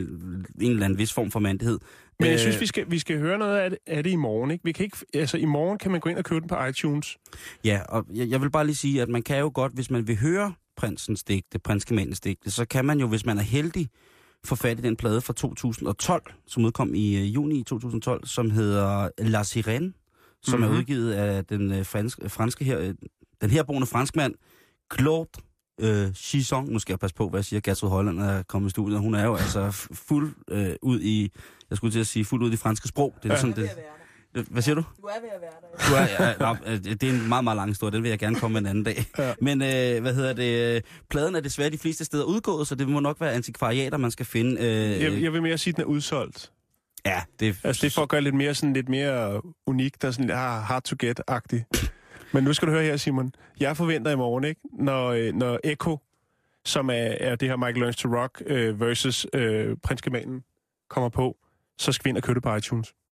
en eller anden vis form for mandighed. Men jeg Øh, synes, vi skal, vi skal høre noget af det, af det i morgen. Ikke? Vi kan ikke, altså, I morgen kan man gå ind og købe den på iTunes. Ja, og jeg, jeg vil bare lige sige, at man kan jo godt, hvis man vil høre prinsens digte, prinskemalens digte, så kan man jo, hvis man er heldig, få fat i den plade fra 2012, som udkom i øh, juni 2012, som hedder La Sirène, som mm-hmm. er Mhm. udgivet af den øh, franske, franske her, øh, den herboende franskmand, Claude øh, Chisson. Nu skal jeg passe på, hvad jeg siger. Gertrud Holland er kommet i studiet. Hun er jo altså fuld øh, ud i, jeg skulle til at sige, fuld ud i det franske sprog. Det er Ja. sådan, det, det, hvad siger du? Du er ved at være der. Du er, ja, nå, øh, det er en meget, meget lang historie, den vil jeg gerne komme en anden dag. Ja. Men øh, hvad hedder det? øh, Pladen er desværre de fleste steder udgået, så det må nok være antikvariater, man skal finde. Øh, Jeg, jeg vil mere sige, at den er udsolgt. Ja, det, Altså, det er for at gøre lidt mere, sådan, lidt mere unik, der er sådan lidt ah, hard to get-agtigt. Men nu skal du høre her, Simon. Jeg forventer i morgen, ikke? Når, øh, når Echo som er, er det her Michael Learns to Rock øh, versus øh, Prinskemanen kommer på, så skal vi ind og købe det på iTunes.